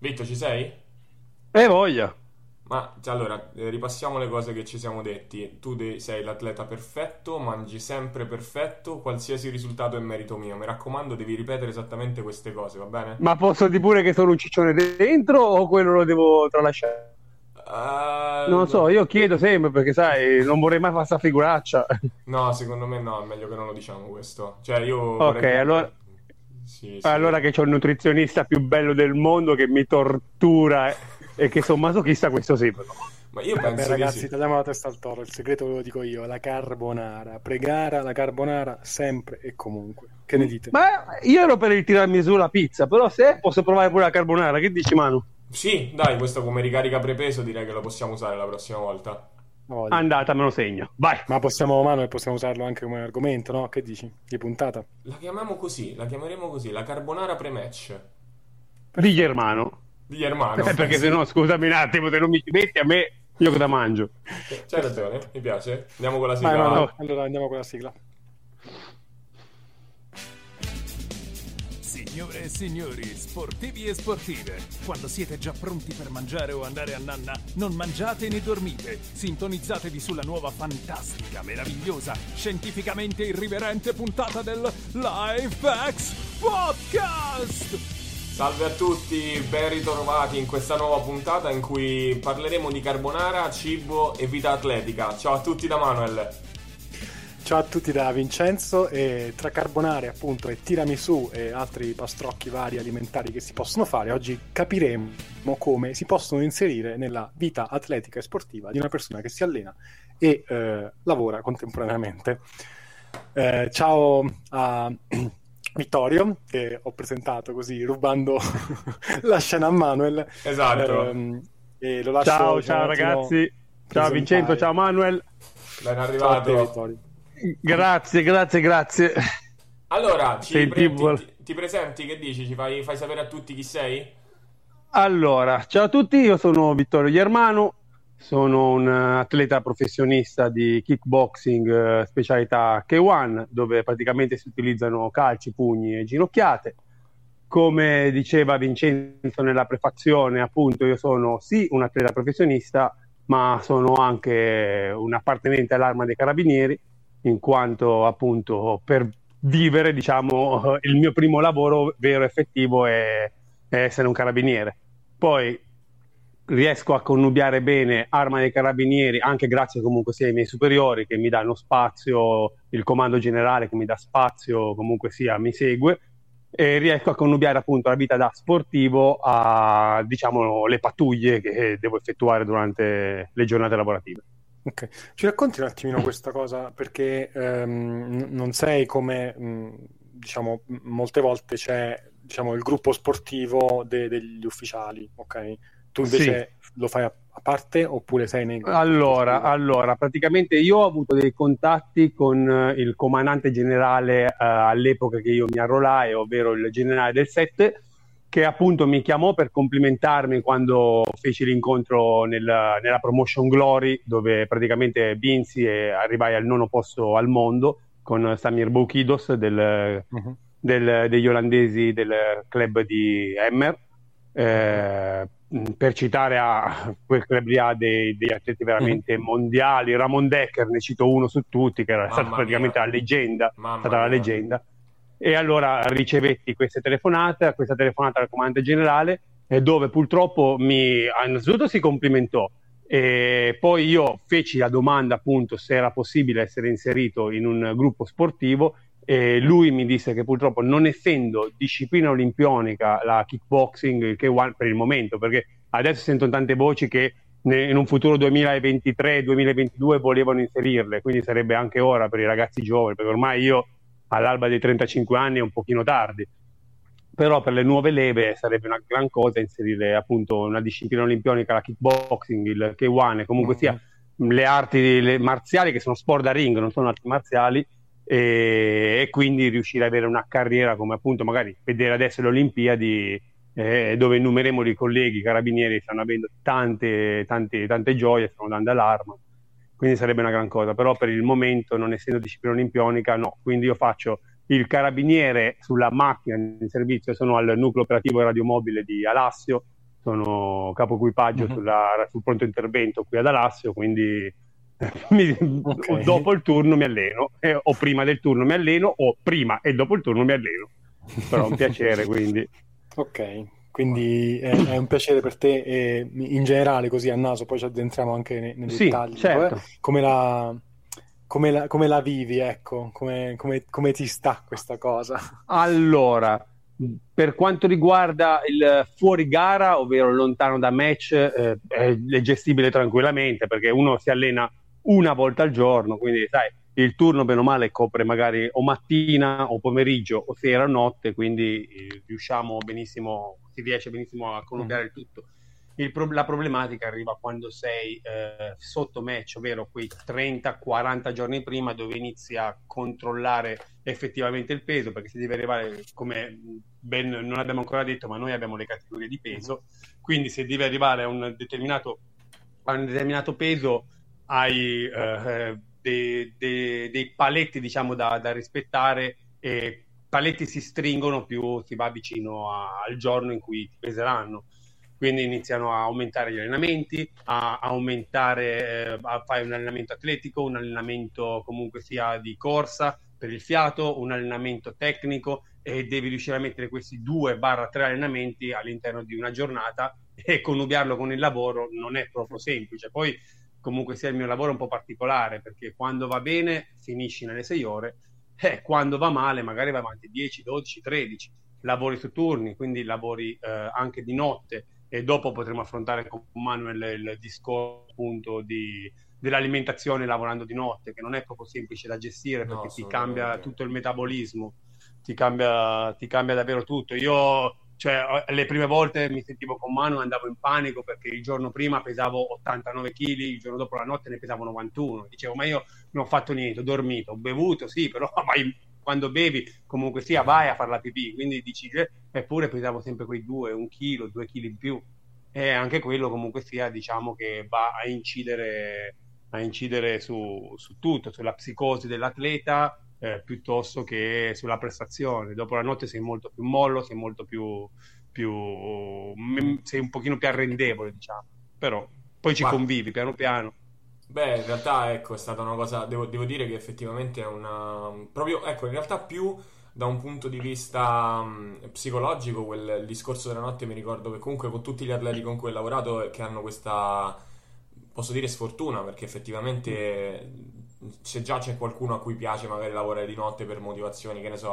Vitto, ci sei? E voglia. Ma cioè, allora, eh, ripassiamo le cose che ci siamo detti. Tu de- sei l'atleta perfetto, mangi sempre perfetto, qualsiasi risultato è merito mio. Mi raccomando, devi ripetere esattamente queste cose, va bene? Ma posso dire pure che sono un ciccione dentro o quello lo devo tralasciare? Uh, non so, io chiedo sempre perché sai, non vorrei mai fare questa figuraccia. No, secondo me no, è meglio che non lo diciamo questo. Cioè, io Ok, vorrei- allora Sì, sì. allora che c'ho il nutrizionista più bello del mondo che mi tortura e che sono masochista, questo sì. però. Ma io Vabbè, penso ragazzi, di sì. tagliamo la testa al toro. Il segreto ve lo dico io: la carbonara. Pregara la carbonara sempre e comunque. Che ne dite? Ma io ero per il tirarmi su la pizza, però se posso provare pure la carbonara, che dici Manu? Sì, dai, questo come ricarica prepeso direi che lo possiamo usare la prossima volta. No, voglio. Andata, me lo segno. Vai. Ma possiamo, Manuel, possiamo usarlo anche come argomento, no? Che dici? Di puntata? La chiamiamo così, la chiameremo così, la carbonara pre-match Di Germano. di Germano. Eh, perché se no, scusami un attimo, se non mi ci metti a me, io cosa mangio? C'hai ragione, mi piace. Andiamo con la Vai, sigla. Manuel, allora andiamo con la sigla. Signore e signori, sportivi e sportive, quando siete già pronti per mangiare o andare a nanna, non mangiate né dormite. Sintonizzatevi sulla nuova fantastica, meravigliosa, scientificamente irriverente puntata del Life Facts Podcast! Salve a tutti, ben ritrovati in questa nuova puntata in cui parleremo di carbonara, cibo e vita atletica. Ciao a tutti da Manuel. Ciao a tutti da Vincenzo e tra carbonare appunto e tiramisù e altri pastrocchi vari alimentari che si possono fare, oggi capiremo come si possono inserire nella vita atletica e sportiva di una persona che si allena e eh, lavora contemporaneamente. Eh, ciao a Vittorio che ho presentato così rubando la scena a Manuel. Esatto. Ehm, e lo lascio Ciao, ciao ragazzi. Ciao. Vincenzo, ciao Manuel. Ben Ciao a te, arrivato. Vittorio. Grazie, grazie, grazie. Allora, Senti, pre- ti, ti presenti? Che dici? Ci fai, fai sapere a tutti chi sei? Allora, ciao a tutti, io sono Vittorio Germano, sono un eh, atleta professionista di kickboxing eh, specialità K1, dove praticamente si utilizzano calci, pugni e ginocchiate. Come diceva Vincenzo nella prefazione, appunto, io sono sì un atleta professionista, ma sono anche un appartenente all'arma dei carabinieri, in quanto appunto per vivere, diciamo, il mio primo lavoro vero e effettivo è è essere un carabiniere. Poi riesco a connubiare bene Arma dei Carabinieri, anche grazie comunque sia ai miei superiori che mi danno spazio, il comando generale che mi dà spazio, comunque sia mi segue, e riesco a connubiare appunto la vita da sportivo a diciamo le pattuglie che devo effettuare durante le giornate lavorative. Ok, ci racconti un attimino questa cosa perché ehm, non sei come mh, diciamo m- molte volte c'è diciamo il gruppo sportivo de- degli ufficiali, ok? Tu invece lo fai a, a parte oppure sei nei Allora, allora, praticamente io ho avuto dei contatti con eh, il comandante generale eh, all'epoca che io mi arruolai, ovvero il generale del 7, che appunto mi chiamò per complimentarmi quando feci l'incontro nel- nella Promotion Glory, dove praticamente vinsi e arrivai al nono posto al mondo con Samir Boukidos del, Mhm. del- degli olandesi del club di Emmer. Eh, per citare a quel club lì ha dei, degli atleti veramente mondiali, Ramon Decker ne cito uno su tutti che era Mamma stata praticamente mia. la leggenda, Mamma stata la leggenda. E allora ricevetti queste telefonate, questa telefonata al comandante generale, eh, dove purtroppo mi innanzitutto si complimentò e poi io feci la domanda appunto se era possibile essere inserito in un gruppo sportivo e lui mi disse che purtroppo non essendo disciplina olimpionica la kickboxing, il K1 per il momento, perché adesso sento tante voci che in un futuro 2023-2022 volevano inserirle, quindi sarebbe anche ora per i ragazzi giovani, perché ormai io all'alba dei 35 anni è un pochino tardi. Però per le nuove leve sarebbe una gran cosa inserire appunto una disciplina olimpionica, la kickboxing, il K1 e comunque Mhm. sia le arti le marziali che sono sport da ring, non sono arti marziali e, e quindi riuscire ad avere una carriera come appunto magari vedere adesso le Olimpiadi eh, dove innumerevoli colleghi carabinieri stanno avendo tante, tante, tante gioie, stanno dando l'arma, quindi sarebbe una gran cosa, però per il momento non essendo disciplina olimpionica no, quindi io faccio il carabiniere sulla macchina in servizio, sono al nucleo operativo radiomobile di Alassio sono capo equipaggio mm-hmm. sulla, sul pronto intervento qui ad Alassio, quindi mi, okay. dopo il turno mi alleno, eh, o prima del turno mi alleno, o prima e dopo il turno mi alleno. Però è un piacere, quindi. Ok, quindi è, è, un piacere per te e in generale così a naso, poi ci addentriamo anche nei, nei sì, dettagli. Certo. Eh? Come, la, come, la, come la vivi, ecco, come, come, come ti sta questa cosa? Allora, per quanto riguarda il fuori gara, ovvero lontano da match, eh, è gestibile tranquillamente perché uno si allena una volta al giorno, quindi sai, il turno bene o male copre magari o mattina o pomeriggio o sera o notte, quindi eh, riusciamo benissimo, si riesce benissimo a coniugare il tutto. Il pro- la problematica arriva quando sei eh, sotto match, ovvero quei 30-40 giorni prima dove inizi a controllare effettivamente il peso, perché si deve arrivare, come ben non abbiamo ancora detto, ma noi abbiamo le categorie di peso, quindi se devi arrivare a un determinato, a un determinato peso hai eh, dei, dei, dei, paletti diciamo da, da rispettare e paletti si stringono più si va vicino a, al giorno in cui ti peseranno quindi iniziano a aumentare gli allenamenti, a, aumentare, eh, a fare un allenamento atletico, un allenamento comunque sia di corsa per il fiato, un allenamento tecnico e devi riuscire a mettere questi due barra tre allenamenti all'interno di una giornata e coniugarlo con il lavoro non è proprio semplice. Poi comunque sia il mio lavoro un po' particolare perché quando va bene finisci nelle 6 ore e quando va male magari va avanti 10, 12, 13 lavori su turni quindi lavori eh, anche di notte e dopo potremo affrontare con Manuel il discorso appunto di, dell'alimentazione lavorando di notte che non è proprio semplice da gestire perché no, ti cambia tutto il metabolismo ti cambia, ti cambia davvero tutto io cioè, le prime volte mi sentivo con mano e andavo in panico perché il giorno prima pesavo 89 kg, il giorno dopo la notte ne pesavo 91. Dicevo, ma io non ho fatto niente, ho dormito, ho bevuto, sì, però vai, quando bevi comunque sia vai a fare la pipì. Quindi dici, eppure pesavo sempre quei 2, un chilo, 2 kg in più. E anche quello comunque sia, diciamo che va a incidere, a incidere su, su tutto, sulla psicosi dell'atleta, eh, piuttosto che sulla prestazione. Dopo la notte sei molto più mollo, sei molto più, più sei un pochino più arrendevole, diciamo. Però poi ci convivi piano piano. Beh, in realtà ecco, è stata una cosa, devo, devo, dire che effettivamente è una... proprio, ecco, in realtà più da un punto di vista um, psicologico, quel discorso della notte mi ricordo che comunque con tutti gli atleti con cui ho lavorato che hanno questa, posso dire sfortuna, perché effettivamente se già c'è qualcuno a cui piace magari lavorare di notte per motivazioni, che ne so,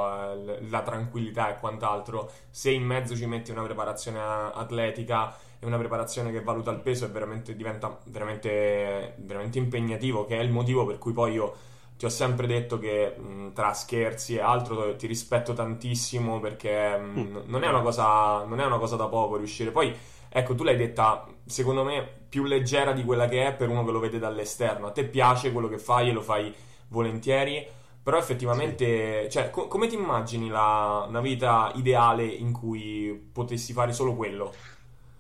la tranquillità e quant'altro, se in mezzo ci metti una preparazione atletica e una preparazione che valuta il peso, è veramente, diventa veramente, veramente impegnativo, che è il motivo per cui poi io ti ho sempre detto che mh, tra scherzi e altro ti rispetto tantissimo perché mh, mm. non, è cosa, non, è una cosa, da poco riuscire. Poi, ecco, tu l'hai detta, secondo me, più leggera di quella che è per uno che lo vede dall'esterno. A te piace quello che fai e lo fai volentieri, però effettivamente, sì. cioè, co- come ti immagini la, una vita ideale in cui potessi fare solo quello?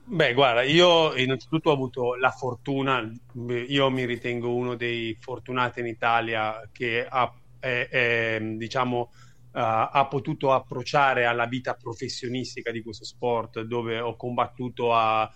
Beh, guarda, io innanzitutto ho avuto la fortuna, io mi ritengo uno dei fortunati in Italia che ha, è, è, diciamo, uh, ha potuto approcciare alla vita professionistica di questo sport, dove ho combattuto a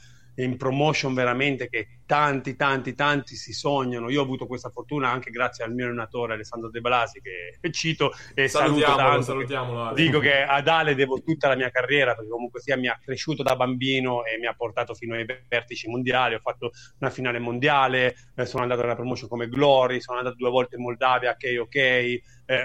in promotion veramente che tanti, tanti, tanti si sognano. Io ho avuto questa fortuna anche grazie al mio allenatore Alessandro De Blasi che cito e salutiamolo, tanto, salutiamolo dico che ad Ale devo tutta la mia carriera perché comunque sia mi ha cresciuto da bambino e mi ha portato fino ai vertici mondiali. Ho fatto una finale mondiale, eh, sono andato alla promotion come Glory, sono andato due volte in Moldavia, ok, ok, eh,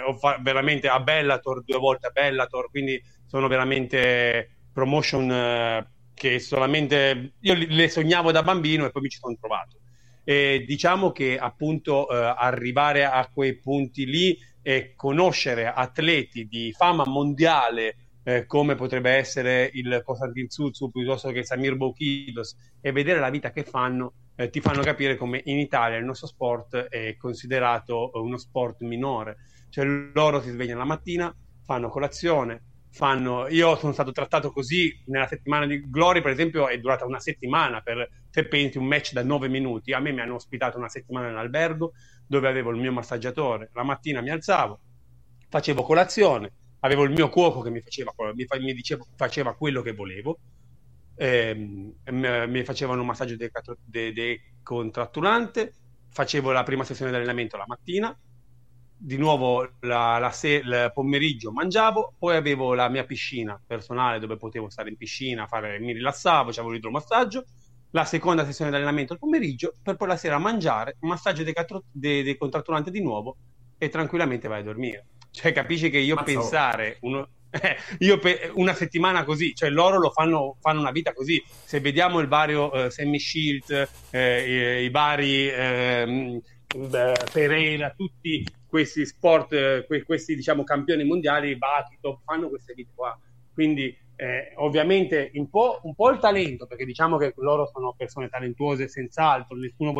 ho fatto veramente a Bellator, due volte a Bellator, quindi sono veramente promotion eh, che solamente io le sognavo da bambino e poi mi ci sono trovato. E diciamo che appunto eh, arrivare a quei punti lì e conoscere atleti di fama mondiale eh, come potrebbe essere il Konstantin Tsutsu piuttosto che Samir Boukidos e vedere la vita che fanno eh, ti fanno capire come in Italia il nostro sport è considerato uno sport minore. Cioè loro si svegliano la mattina, fanno colazione, fanno. Io sono stato trattato così nella settimana di Glory, per esempio, è durata una settimana per se pensi un match da nove minuti. A me mi hanno ospitato una settimana in albergo dove avevo il mio massaggiatore. La mattina mi alzavo, facevo colazione, avevo il mio cuoco che mi faceva, mi, mi diceva, faceva quello che volevo. ehm, mi facevano un massaggio decontratturante, facevo la prima sessione di allenamento la mattina, di nuovo la, la se- il pomeriggio mangiavo, poi avevo la mia piscina personale dove potevo stare in piscina, fare, mi rilassavo, avevo l'idromassaggio, la seconda sessione di allenamento al pomeriggio, per poi la sera mangiare, massaggio decontratturante de- de- di nuovo e tranquillamente vai a dormire. Cioè, capisci che io Mazzavo. pensare uno, io pe- una settimana così, cioè loro lo fanno, fanno una vita così. Se vediamo il vario uh, Sammy Shield, eh, i, i, vari eh, Pereira, tutti questi sport, eh, que- questi diciamo campioni mondiali, Batito, fanno queste vite qua. Quindi eh, ovviamente un po', un po', il talento, perché diciamo che loro sono persone talentuose senz'altro, nessuno,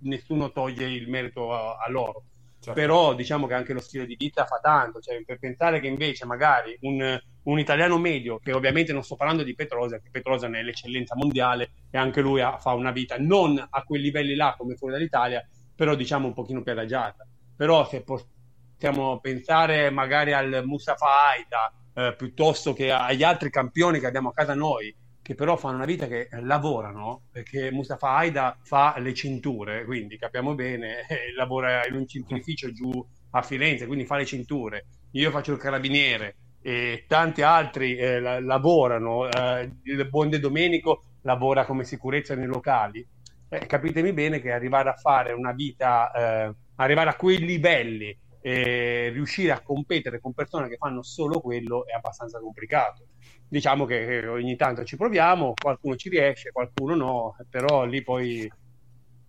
nessuno toglie il merito a, a loro Certo. Però diciamo che anche lo stile di vita fa tanto, cioè per pensare che invece magari un, un, italiano medio, che ovviamente non sto parlando di Petrosa, che Petrosa è l'eccellenza mondiale e anche lui ha, fa una vita non a quei livelli là come fuori dall'Italia, però diciamo un pochino più adagiata. Però se possiamo pensare magari al Mustafa Aida eh, piuttosto che agli altri campioni che abbiamo a casa noi, che però fanno una vita che lavorano, perché Mustafa Aida fa le cinture, quindi capiamo bene, eh, lavora in un cinturificio giù a Firenze, quindi fa le cinture. Io faccio il carabiniere e tanti altri eh, la- lavorano. Eh, il buon De Domenico lavora come sicurezza nei locali. Eh, capitemi bene che arrivare a fare una vita, eh, arrivare a quei livelli e riuscire a competere con persone che fanno solo quello è abbastanza complicato diciamo che ogni tanto ci proviamo, qualcuno ci riesce, qualcuno no, però lì poi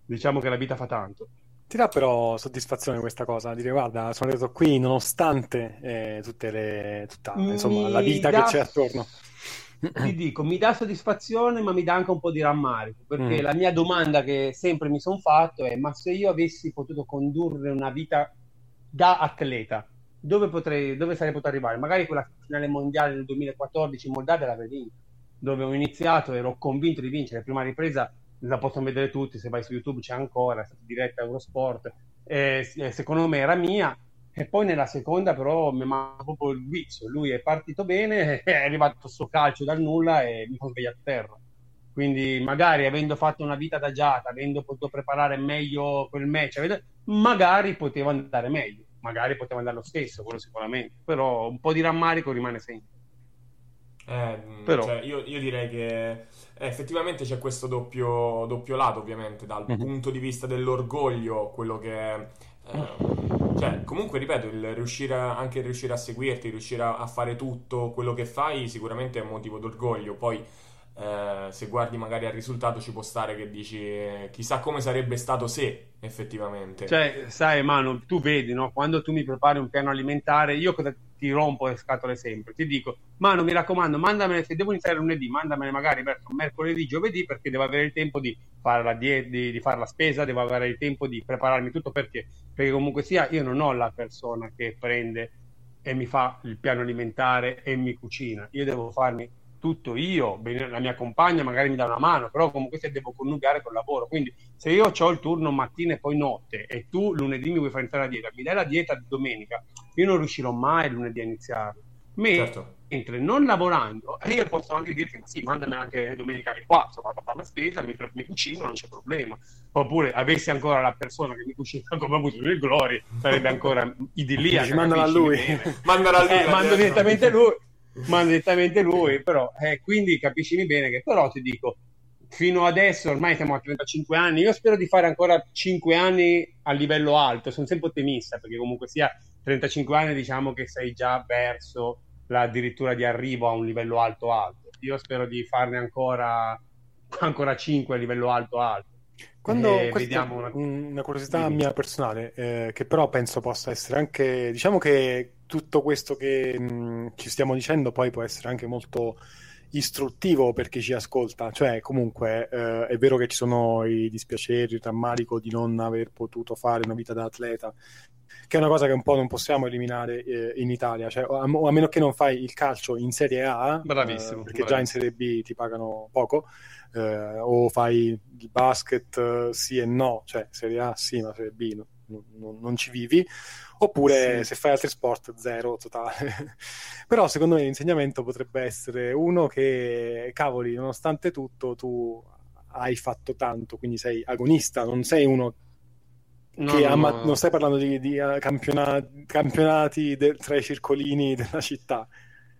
diciamo che la vita fa tanto. Ti dà però soddisfazione questa cosa, dire guarda, sono arrivato qui nonostante eh, tutte le, tutta, insomma, la vita da... che c'è attorno. Ti dico, mi dà soddisfazione, ma mi dà anche un po' di rammarico, perché mm. la mia domanda che sempre mi sono fatto è: ma se io avessi potuto condurre una vita da atleta, dove, potrei, dove sarei potuto arrivare? Magari quella finale mondiale del 2014 in Moldavia l'avrei vinta, dove ho iniziato, ero convinto di vincere. La prima ripresa la possono vedere tutti, se vai su YouTube c'è ancora, è stata diretta Eurosport. Eh, secondo me era mia, e poi nella seconda però mi manca proprio il guizzo. Lui è partito bene, è arrivato questo calcio dal nulla e mi sono svegliato a terra. Quindi magari avendo fatto una vita adagiata, avendo potuto preparare meglio quel match, magari poteva andare meglio magari poteva andare lo stesso, quello sicuramente, però un po' di rammarico rimane sempre. Eh, però... Cioè, io, io, direi che eh, effettivamente c'è questo doppio, doppio lato, ovviamente, dal mm-hmm. punto di vista dell'orgoglio, quello che... Eh, cioè, comunque, ripeto, il riuscire a, anche riuscire a seguirti, riuscire a, a fare tutto quello che fai, sicuramente è un motivo d'orgoglio. Poi eh, se guardi magari al risultato ci può stare che dici eh, chissà come sarebbe stato se effettivamente. Cioè, sai Manu, tu vedi, no? quando tu mi prepari un piano alimentare, io cosa ti rompo le scatole sempre, ti dico, Manu mi raccomando, mandamele, se devo iniziare lunedì, mandamele magari verso mercoledì, giovedì, perché devo avere il tempo di fare la, die- di, di fare la spesa, devo avere il tempo di prepararmi tutto, perché? Perché comunque sia, io non ho la persona che prende e mi fa il piano alimentare e mi cucina, io devo farmi tutto io, la mia compagna magari mi dà una mano, però comunque se devo coniugare col lavoro. Quindi se io ho il turno mattina e poi notte e tu lunedì mi vuoi fare iniziare la dieta, mi dai la dieta di domenica, io non riuscirò mai lunedì a iniziare. Certo. Mentre non lavorando, io posso anche che sì, mandami anche domenica qua, so, vado a fare la spesa, mi, mi cucino, non c'è problema. Oppure avessi ancora la persona che mi cucina come ha avuto il Glory, sarebbe ancora idilliaca. Mandala a lui. Mandala a lui. Eh, mando direttamente lui manda direttamente lui, però eh, quindi capiscimi bene che però ti dico, fino adesso ormai siamo a 35 anni, io spero di fare ancora 5 anni a livello alto, sono sempre ottimista perché comunque sia 35 anni diciamo che sei già verso addirittura di arrivo a un livello alto alto. Io spero di farne ancora, ancora 5 a livello alto alto. Quando eh, vediamo una... una curiosità Dimmi. mia personale, eh, che però penso possa essere anche, diciamo che tutto questo che mh, ci stiamo dicendo poi può essere anche molto istruttivo per chi ci ascolta, cioè comunque eh, è vero che ci sono i dispiaceri, il rammarico di non aver potuto fare una vita da atleta, che è una cosa che un po' non possiamo eliminare eh, in Italia, cioè, a, a, meno che non fai il calcio in Serie A, eh, bravissimo, perché bravissimo. già in Serie B ti pagano poco, eh, o fai il basket eh, sì e no, cioè Serie A sì, ma Serie B no non, non ci vivi, oppure sì. se fai altri sport zero totale. Però secondo me l'insegnamento potrebbe essere uno che, cavoli, nonostante tutto tu hai fatto tanto, quindi sei agonista, non sei uno No, no, ama- no. non stai parlando di, di uh, campionati, campionati de- tra i circolini della città,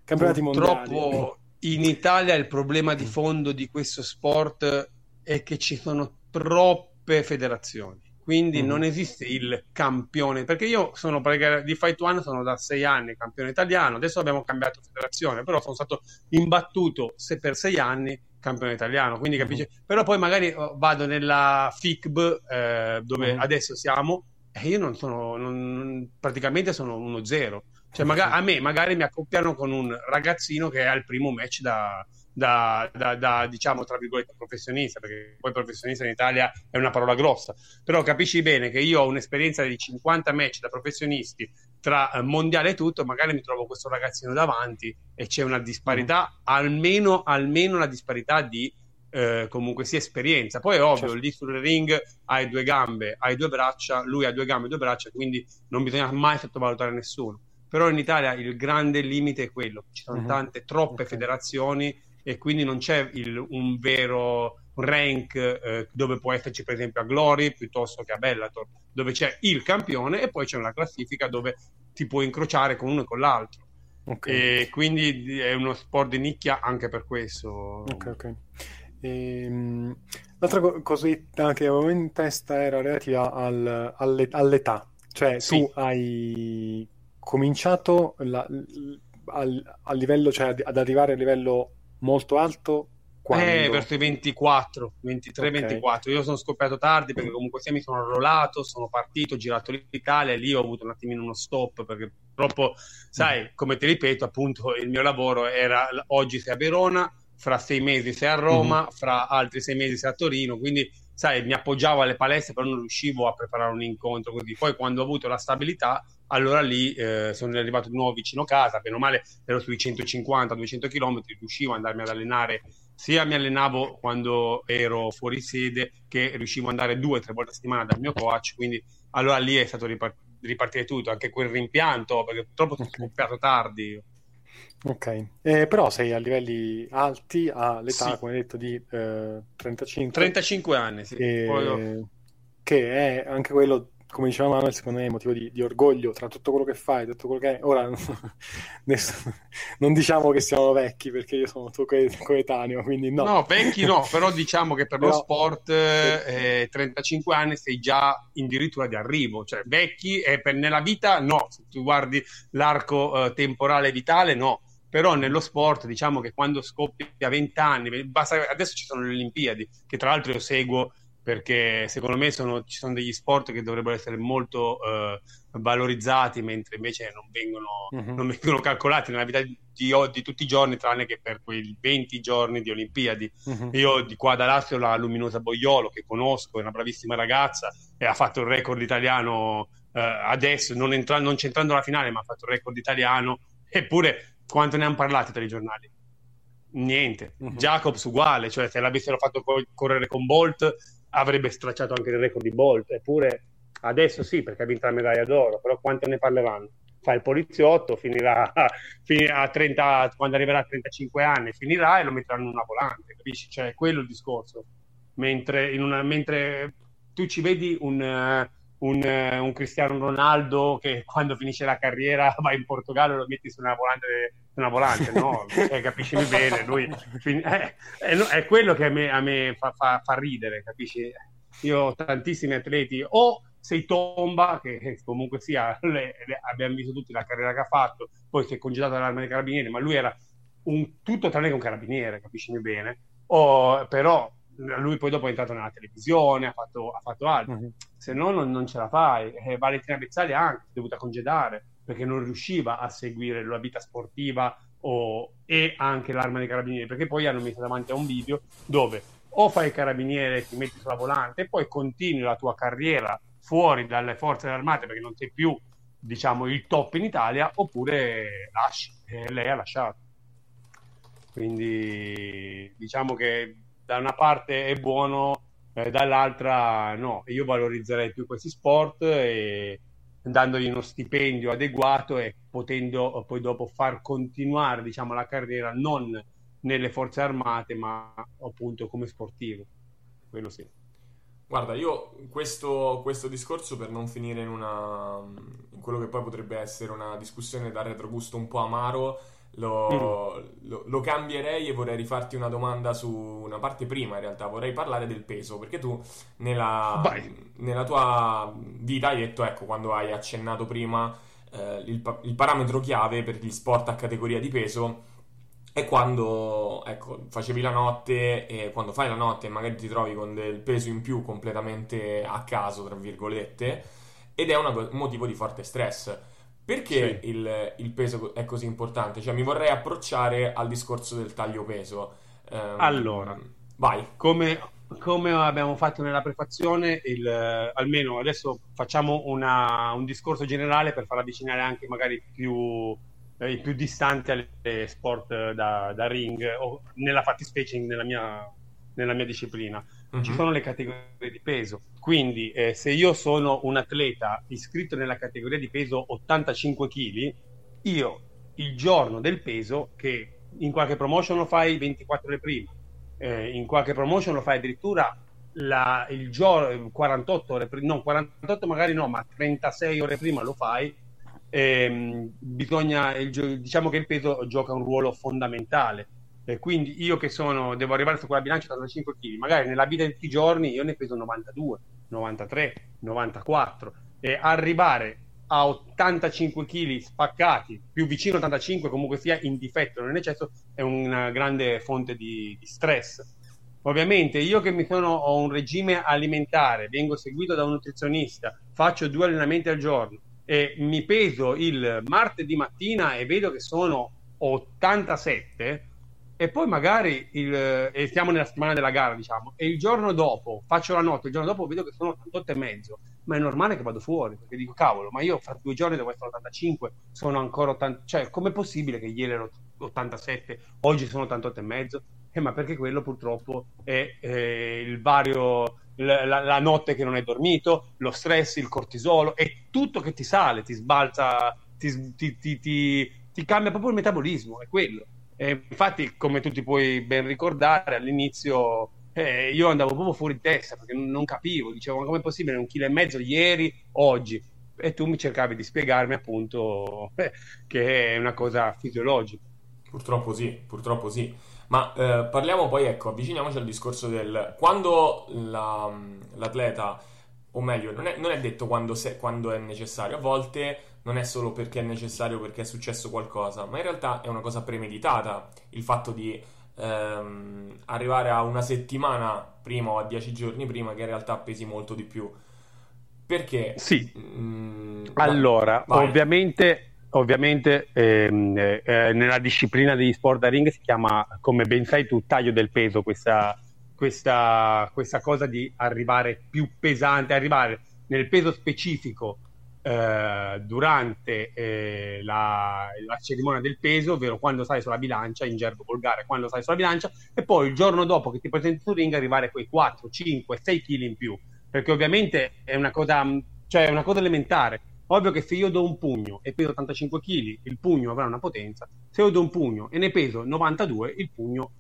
campionati Purtroppo mondiali. In Italia il problema di fondo di questo sport è che ci sono troppe federazioni. Quindi mm. non esiste il campione, perché io sono di Fight One, sono da sei anni campione italiano, adesso abbiamo cambiato federazione, però sono stato imbattuto se per sei anni campione italiano, quindi capisci? Mm. Però poi magari oh, vado nella FICB eh, dove mm. adesso siamo e io non sono, non, praticamente sono uno zero. Cioè magari, a me magari mi accoppiano con un ragazzino che ha il primo match da, da, da, da, diciamo tra virgolette professionista perché poi professionista in Italia è una parola grossa però capisci bene che io ho un'esperienza di 50 match da professionisti tra eh, mondiale e tutto, magari mi trovo questo ragazzino davanti e c'è una disparità, mm. almeno, almeno una disparità di eh, comunque sia esperienza. Poi è ovvio, certo. lì sul ring hai due gambe, hai due braccia, lui ha due gambe e due braccia, quindi non bisogna mai sottovalutare nessuno. Però in Italia il grande limite è quello, ci sono mm-hmm. tante, troppe okay. federazioni e quindi non c'è il, un vero rank eh, dove può esserci per esempio a Glory piuttosto che a Bellator dove c'è il campione e poi c'è una classifica dove ti puoi incrociare con uno e con l'altro okay. e quindi è uno sport di nicchia anche per questo ok ok ehm, l'altra co- cosetta che avevo in testa era relativa al, alle, all'età cioè sì. tu hai cominciato la, al, al livello cioè ad arrivare a livello molto alto quando? Eh, verso i 24, 23, okay. 24. Io sono scoppiato tardi perché comunque sia mi sono arruolato, sono partito, ho girato l'Italia e lì ho avuto un attimino uno stop perché purtroppo, sai, come ti ripeto, appunto il mio lavoro era oggi sei a Verona, fra sei mesi sei a Roma, mm-hmm. fra altri sei mesi sei a Torino, quindi sai, mi appoggiavo alle palestre però non riuscivo a preparare un incontro così. Poi quando ho avuto la stabilità allora lì eh, sono arrivato di nuovo vicino a casa, bene o male ero sui 150-200 km, riuscivo ad andarmi ad allenare, sia mi allenavo quando ero fuori sede che riuscivo ad andare due o tre volte a settimana dal mio coach, quindi allora lì è stato ripart- ripartire tutto, anche quel rimpianto, perché purtroppo sono scoppiato tardi. Ok, eh, però sei a livelli alti, all'età, sì. come hai detto, di eh, 35. 35 anni, sì. E... Poi... Che è anche quello come diceva Manuel, secondo me è motivo di, di, orgoglio tra tutto quello che fai, tutto quello che è. Ora non diciamo che siamo vecchi perché io sono tuo coetaneo, quindi no. No, vecchi no, però diciamo che per però, lo sport eh, 35 anni sei già addirittura di arrivo, cioè vecchi e per, nella vita no, se tu guardi l'arco eh, temporale vitale no. Però nello sport, diciamo che quando scoppi a 20 anni, basta, adesso ci sono le Olimpiadi, che tra l'altro io seguo perché secondo me sono, ci sono degli sport che dovrebbero essere molto uh, valorizzati, mentre invece non vengono, uh-huh. non vengono, calcolati nella vita di, di, tutti i giorni, tranne che per quei 20 giorni di Olimpiadi. Uh-huh. Io di qua da Lazio la luminosa Boiolo, che conosco, è una bravissima ragazza e ha fatto il record italiano uh, adesso, non, entra- non c'entrando alla finale, ma ha fatto il record italiano, eppure quanto ne hanno parlato tra i giornali? Niente. Uh-huh. Jacobs uguale, cioè se l'avessero fatto correre con Bolt avrebbe stracciato anche il record di Bolt, eppure adesso sì, perché ha vinto la medaglia d'oro, però quante ne parleranno? Fa il poliziotto, finirà, finirà a 30, quando arriverà a 35 anni, finirà e lo metteranno in una volante, capisci? Cioè, quello il discorso. Mentre, una, mentre tu ci vedi un, un, un, Cristiano Ronaldo che quando finisce la carriera va in Portogallo e lo metti su una volante, una volante no? cioè, capisci bene, lui fin- è, quello che a me, a me fa, fa, fa, ridere, capisci? Io ho tantissimi atleti, o sei Tomba, che comunque sia, le, le, abbiamo visto tutti la carriera che ha fatto, poi si è congedato dall'arma dei carabinieri, ma lui era un, tutto tranne che un carabiniere, capisci bene? O, però lui poi dopo è entrato nella televisione, ha fatto, ha fatto altro, uh-huh. se no non, non, ce la fai. E Valentina Bezzali anche si è dovuta congedare perché non riusciva a seguire la vita sportiva o, e anche l'arma dei carabinieri, perché poi hanno messo davanti a un video dove o fai il carabiniere, ti metti sulla volante e poi continui la tua carriera fuori dalle forze armate perché non sei più diciamo il top in Italia oppure lasci e lei ha lasciato. Quindi diciamo che da una parte è buono, eh, dall'altra no, io valorizzerei più questi sport e dandogli uno stipendio adeguato e potendo poi dopo far continuare diciamo, la carriera non nelle forze armate ma appunto come sportivo. Quello sì. Guarda, io questo, questo, discorso per non finire in, una, in quello che poi potrebbe essere una discussione da retrogusto un po' amaro, lo, mm. lo, lo, cambierei e vorrei rifarti una domanda su una parte prima in realtà, vorrei parlare del peso, perché tu nella, nella tua vita hai detto, ecco, quando hai accennato prima eh, il, il parametro chiave per gli sport a categoria di peso è quando ecco, facevi la notte e quando fai la notte magari ti trovi con del peso in più completamente a caso, tra virgolette, ed è una, un motivo di forte stress. Perché sì. il, il, peso è così importante? Cioè, mi vorrei approcciare al discorso del taglio peso. Um, allora, vai. Come, come, abbiamo fatto nella prefazione, il, almeno adesso facciamo una, un discorso generale per far avvicinare anche magari più eh, i più distanti alle sport da, da, ring o nella fattispecie nella mia, nella mia disciplina. Uh-huh. Ci sono le categorie di peso, quindi eh, se io sono un atleta iscritto nella categoria di peso 85 kg, io il giorno del peso che in qualche promotion lo fai 24 ore prima, eh, in qualche promotion lo fai addirittura la, il giorno 48 ore prima, no 48 magari no, ma 36 ore prima lo fai ehm, bisogna, diciamo che il peso gioca un ruolo fondamentale. Eh, quindi io che sono, devo arrivare su quella bilancia 85 kg, magari nella vita di tutti i giorni io ne peso 92, 93, 94 e arrivare a 85 kg spaccati, più vicino a 85 comunque sia in difetto, non in eccesso, è una grande fonte di, di stress. Ovviamente io che mi sono, ho un regime alimentare, vengo seguito da un nutrizionista, faccio due allenamenti al giorno, e mi peso il martedì mattina e vedo che sono 87 e poi magari il, e siamo nella settimana della gara diciamo e il giorno dopo faccio la notte il giorno dopo vedo che sono 88 e mezzo ma è normale che vado fuori perché dico cavolo ma io fra due giorni devo essere 85 sono ancora 80 cioè com'è possibile che ieri ero 87 oggi sono 88 e mezzo eh, ma perché quello purtroppo è eh, il vario la, la, notte che non hai dormito, lo stress, il cortisolo, è tutto che ti sale, ti sbalza, ti, ti, ti, ti cambia proprio il metabolismo, è quello. E infatti, come tu ti puoi ben ricordare, all'inizio eh, io andavo proprio fuori testa perché non, capivo, dicevo ma com'è possibile un chilo e mezzo ieri, oggi? E tu mi cercavi di spiegarmi appunto eh, che è una cosa fisiologica. Purtroppo sì, purtroppo sì. Ma eh, parliamo poi, ecco, avviciniamoci al discorso del quando la, l'atleta, o meglio, non è, non è detto quando, se, quando, è necessario, a volte non è solo perché è necessario perché è successo qualcosa, ma in realtà è una cosa premeditata il fatto di ehm, arrivare a una settimana prima o a dieci giorni prima che in realtà pesi molto di più. Perché? Sì. Mm, allora, vai. ovviamente ovviamente ehm, eh, nella disciplina degli sport da ring si chiama, come ben sai tu, taglio del peso, questa, questa, questa cosa di arrivare più pesante, arrivare nel peso specifico eh, durante eh, la, la, cerimonia del peso, ovvero quando sai sulla bilancia, in gergo volgare, quando sai sulla bilancia, e poi il giorno dopo che ti presenti sul ring arrivare a quei 4, 5, 6 kg in più, perché ovviamente è una cosa, cioè una cosa elementare Ovvio che se io do un pugno e peso 85 kg, il pugno avrà una potenza. Se io do un pugno e ne peso 92, il pugno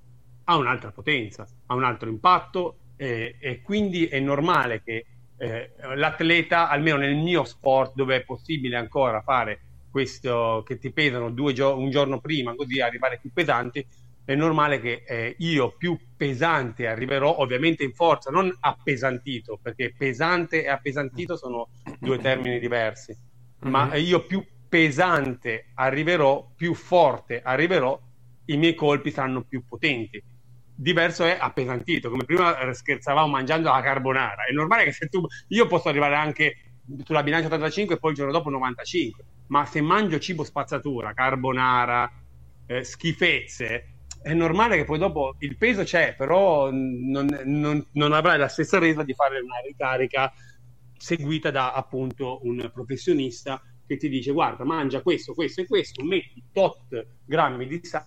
ha un'altra potenza, ha un altro impatto eh, e quindi è normale che eh, l'atleta, almeno nel mio sport, dove è possibile ancora fare questo che ti pesano gio- un giorno prima, così arrivare più pesanti, è normale che eh, io più pesante arriverò, ovviamente in forza, non appesantito, perché pesante e appesantito sono due termini diversi, mm-hmm. ma io più pesante arriverò, più forte arriverò, i miei colpi saranno più potenti. Diverso è appesantito, come prima scherzavamo mangiando la carbonara. È normale che se tu, io posso arrivare anche sulla bilancia 85 e poi il giorno dopo 95, ma se mangio cibo spazzatura, carbonara, eh, schifezze, è normale che poi dopo il peso c'è, però non, non, non avrai la stessa resa di fare una ricarica seguita da appunto un professionista che ti dice guarda mangia questo, questo e questo, metti tot grammi di sale,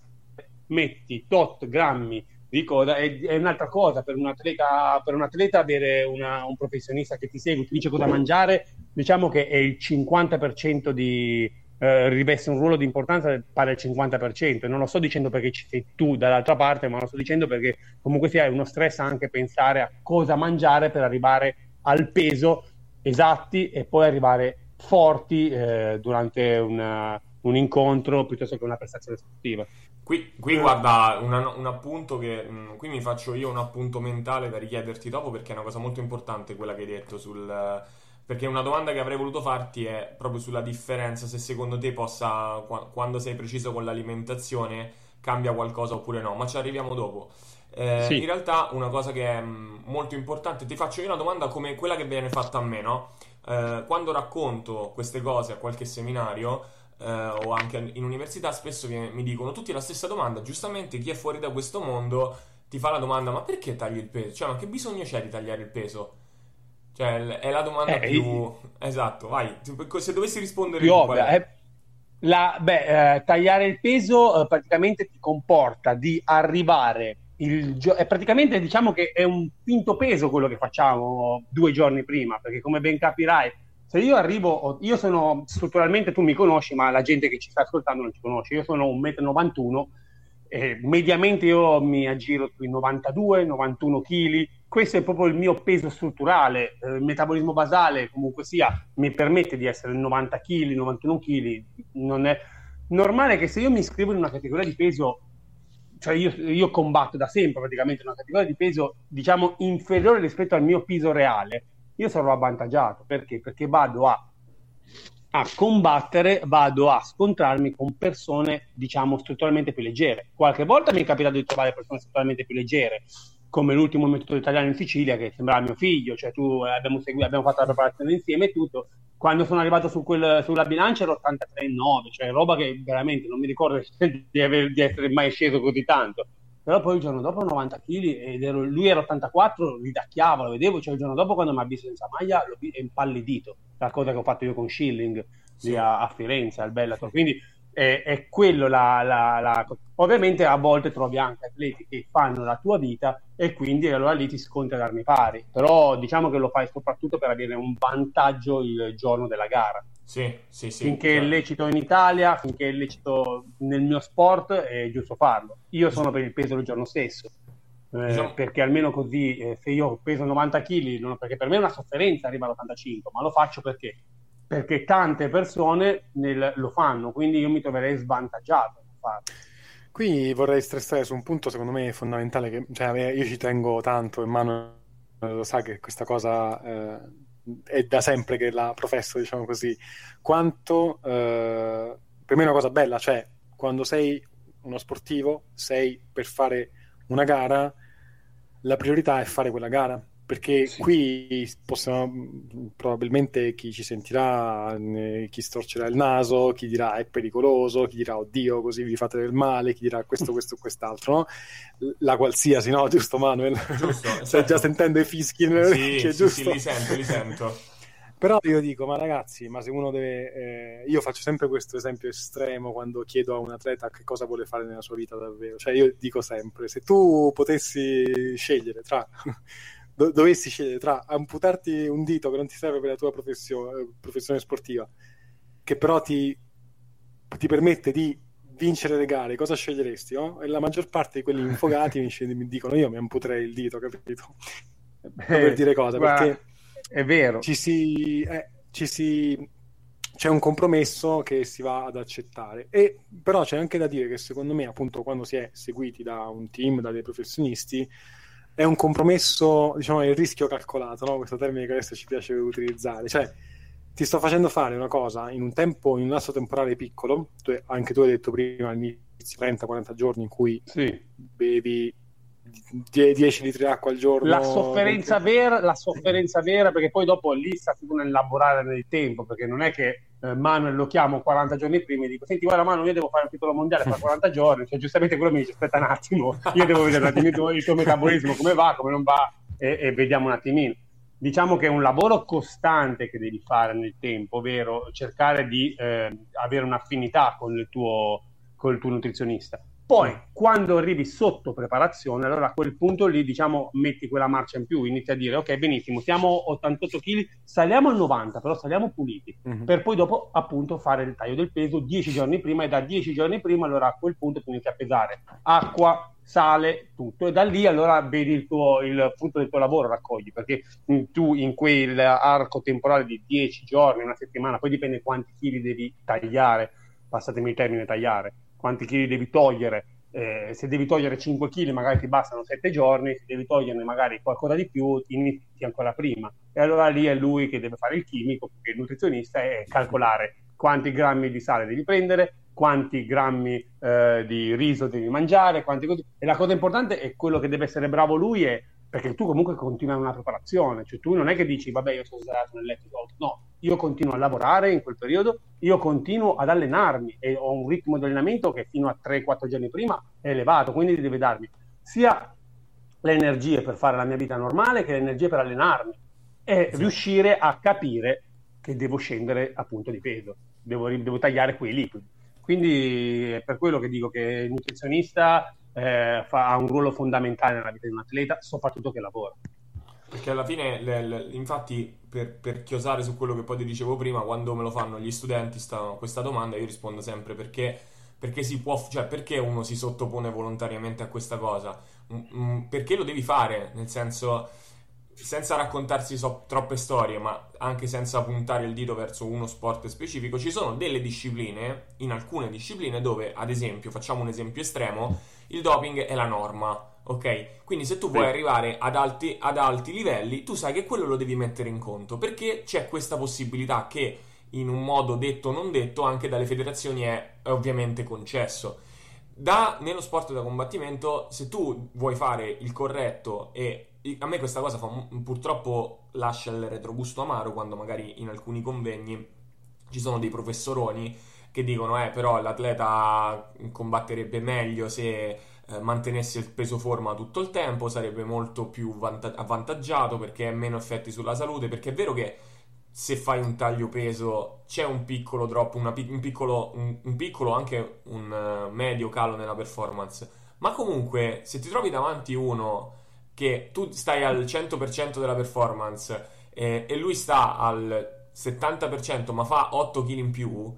metti tot grammi di coda è, è, un'altra cosa per un atleta, per un atleta avere una, un professionista che ti segue, ti dice cosa mangiare, diciamo che è il 50% di eh, riveste un ruolo di importanza pari al 50%. Non lo sto dicendo perché ci sei tu dall'altra parte, ma lo sto dicendo perché comunque sia uno stress anche pensare a cosa mangiare per arrivare al peso esatti e poi arrivare forti eh, durante una, un incontro piuttosto che una prestazione sportiva. Qui, qui guarda, una, un appunto che mh, mm, qui mi faccio io un appunto mentale da richiederti dopo perché è una cosa molto importante quella che hai detto sul perché una domanda che avrei voluto farti è proprio sulla differenza se secondo te possa quando sei preciso con l'alimentazione cambia qualcosa oppure no, ma ci arriviamo dopo. Eh, sì. In realtà una cosa che è mh, molto importante, ti faccio io una domanda come quella che viene fatta a me, no? Eh, quando racconto queste cose a qualche seminario eh, o anche in università spesso mi, dicono tutti la stessa domanda, giustamente chi è fuori da questo mondo ti fa la domanda ma perché tagli il peso? Cioè ma che bisogno c'è di tagliare il peso? Cioè è la domanda eh, più... Esatto, vai, se dovessi rispondere... Più ovvia, è... La, beh, eh, tagliare il peso eh, praticamente ti comporta di arrivare il gio- è praticamente diciamo che è un finto peso quello che facciamo due giorni prima, perché come ben capirai se io arrivo, io sono strutturalmente, tu mi conosci, ma la gente che ci sta ascoltando non ci conosce, io sono 1,91 m, eh, mediamente io mi aggiro sui 92-91 kg, questo è proprio il mio peso strutturale, eh, il metabolismo basale comunque sia, mi permette di essere 90 kg, 91 kg, non è normale che se io mi iscrivo in una categoria di peso cioè io, io, combatto da sempre praticamente una categoria di peso diciamo inferiore rispetto al mio peso reale io sarò avvantaggiato perché? Perché vado a, a combattere, vado a scontrarmi con persone, diciamo, strutturalmente più leggere. Qualche volta mi è capitato di trovare persone strutturalmente più leggere, come l'ultimo metodo italiano in Sicilia, che sembrava mio figlio, cioè tu eh, abbiamo, seguito, abbiamo fatto la preparazione insieme e tutto. Quando sono arrivato su quel, sulla bilancia ero 83,9, cioè roba che veramente non mi ricordo di, aver, di essere mai sceso così tanto però poi il giorno dopo 90 kg ed ero, lui era 84, ridacchiava, lo vedevo, cioè il giorno dopo quando mi ha visto senza maglia l'ho è impallidito, la cosa che ho fatto io con Schilling sì. a, a, Firenze, al Bellator, quindi è, è quello la, la, la, Ovviamente a volte trovi anche atleti che fanno la tua vita e quindi allora lì ti scontri ad armi pari, però diciamo che lo fai soprattutto per avere un vantaggio il giorno della gara. Sì, sì, sì. Finché certo. è lecito in Italia, finché è lecito nel mio sport, è giusto farlo. Io sono per il peso del giorno stesso. Eh, diciamo... Perché almeno così, eh, se io peso 90 kg, non, perché per me è una sofferenza arrivare all'85, ma lo faccio perché? Perché tante persone nel, lo fanno, quindi io mi troverei svantaggiato a farlo. Qui vorrei stressare su un punto secondo me fondamentale, che cioè, io ci tengo tanto, in mano lo sa che questa cosa eh, è da sempre che la professo, diciamo così, quanto eh, per me è una cosa bella, cioè quando sei uno sportivo, sei per fare una gara, la priorità è fare quella gara perché sì. qui possiamo, probabilmente chi ci sentirà, chi storcerà il naso, chi dirà è pericoloso, chi dirà oddio così vi fate del male, chi dirà questo, questo, quest'altro, no? La qualsiasi, no? Giusto Manuel? Giusto, Stai certo. già sentendo i fischi orecchie, sì, giusto? Sì, li sento, li sento. Però io dico, ma ragazzi, ma se uno deve... Eh, io faccio sempre questo esempio estremo quando chiedo a un atleta che cosa vuole fare nella sua vita davvero. Cioè io dico sempre, se tu potessi scegliere tra do- dovessi scegliere tra amputarti un dito che non ti serve per la tua professione, professione sportiva, che però ti, ti, permette di vincere le gare, cosa sceglieresti? No? E la maggior parte di quelli infogati mi, mi dicono io mi amputerei il dito, capito? Eh, per dire cosa, perché è vero. Ci si, eh, ci si, c'è un compromesso che si va ad accettare. E, però c'è anche da dire che secondo me, appunto, quando si è seguiti da un team, da dei professionisti, è un compromesso, diciamo, è il rischio calcolato, no? questo termine che adesso ci piace utilizzare. Cioè, ti sto facendo fare una cosa in un tempo, in un lasso temporale piccolo, tu, anche tu hai detto prima all'inizio 30-40 giorni in cui sì. bevi 10 litri d'acqua al giorno. La sofferenza, vera, la sofferenza vera, perché poi dopo lì sta tutto nell'elaborare nel tempo, perché non è che eh, Manuel lo chiamo 40 giorni prima e dico, senti guarda Manuel, io devo fare un titolo mondiale fra 40 giorni, cioè giustamente quello mi dice, aspetta un attimo, io devo vedere un attimino il tuo metabolismo, come va, come non va, e, e vediamo un attimino. Diciamo che è un lavoro costante che devi fare nel tempo, ovvero cercare di eh, avere un'affinità con il tuo, con il tuo nutrizionista Poi, mm. quando arrivi sotto preparazione, allora a quel punto lì, diciamo, metti quella marcia in più, inizi a dire, ok, benissimo, siamo 88 kg, saliamo a 90, però saliamo puliti, mm-hmm. per poi dopo, appunto, fare il taglio del peso 10 giorni prima e da 10 giorni prima, allora a quel punto tu inizi a pesare acqua, sale, tutto, e da lì allora vedi il, tuo, il frutto del tuo lavoro, raccogli, perché tu in quell'arco temporale di 10 giorni, una settimana, poi dipende quanti chili devi tagliare, passatemi il termine tagliare, quanti chili devi togliere. Eh, se devi togliere 5 kg magari ti bastano 7 giorni, se devi toglierne magari qualcosa di più inizi ancora prima. E allora lì è lui che deve fare il chimico, perché il nutrizionista è calcolare quanti grammi di sale devi prendere, quanti grammi eh, di riso devi mangiare, quanti... e la cosa importante è quello che deve essere bravo lui è perché tu comunque continui una preparazione, cioè tu non è che dici vabbè io sono sdraiato nel letto, no, io continuo a lavorare in quel periodo, io continuo ad allenarmi e ho un ritmo di allenamento che fino a 3-4 giorni prima è elevato, quindi deve darmi sia le energie per fare la mia vita normale che le energie per allenarmi e sì. riuscire a capire che devo scendere appunto di peso, devo, devo tagliare quei liquidi. Quindi è per quello che dico che il nutrizionista eh, fa, ha un ruolo fondamentale nella vita di un atleta, soprattutto che lavora. Perché alla fine, le, le, infatti, per, per, chiosare su quello che poi ti dicevo prima, quando me lo fanno gli studenti sta, questa domanda, io rispondo sempre perché, perché, si può, cioè perché uno si sottopone volontariamente a questa cosa? Mm, mm, perché lo devi fare, nel senso, senza raccontarsi so, troppe storie, ma anche senza puntare il dito verso uno sport specifico, ci sono delle discipline, in alcune discipline, dove, ad esempio, facciamo un esempio estremo, il doping è la norma. Ok? Quindi se tu vuoi arrivare ad alti, ad alti livelli, tu sai che quello lo devi mettere in conto perché c'è questa possibilità che in un modo detto o non detto anche dalle federazioni è ovviamente concesso. Da, nello sport da combattimento, se tu vuoi fare il corretto e a me questa cosa fa, purtroppo lascia il retrogusto amaro quando magari in alcuni convegni ci sono dei professoroni che dicono eh però l'atleta combatterebbe meglio se eh, mantenesse il peso forma tutto il tempo, sarebbe molto più vanta- avvantaggiato perché ha meno effetti sulla salute, perché è vero che se fai un taglio peso c'è un piccolo drop, pi- un, piccolo, un, un, piccolo, anche un uh, medio calo nella performance, ma comunque se ti trovi davanti uno che tu stai al 100% della performance eh, e lui sta al 70% ma fa 8 kg in più,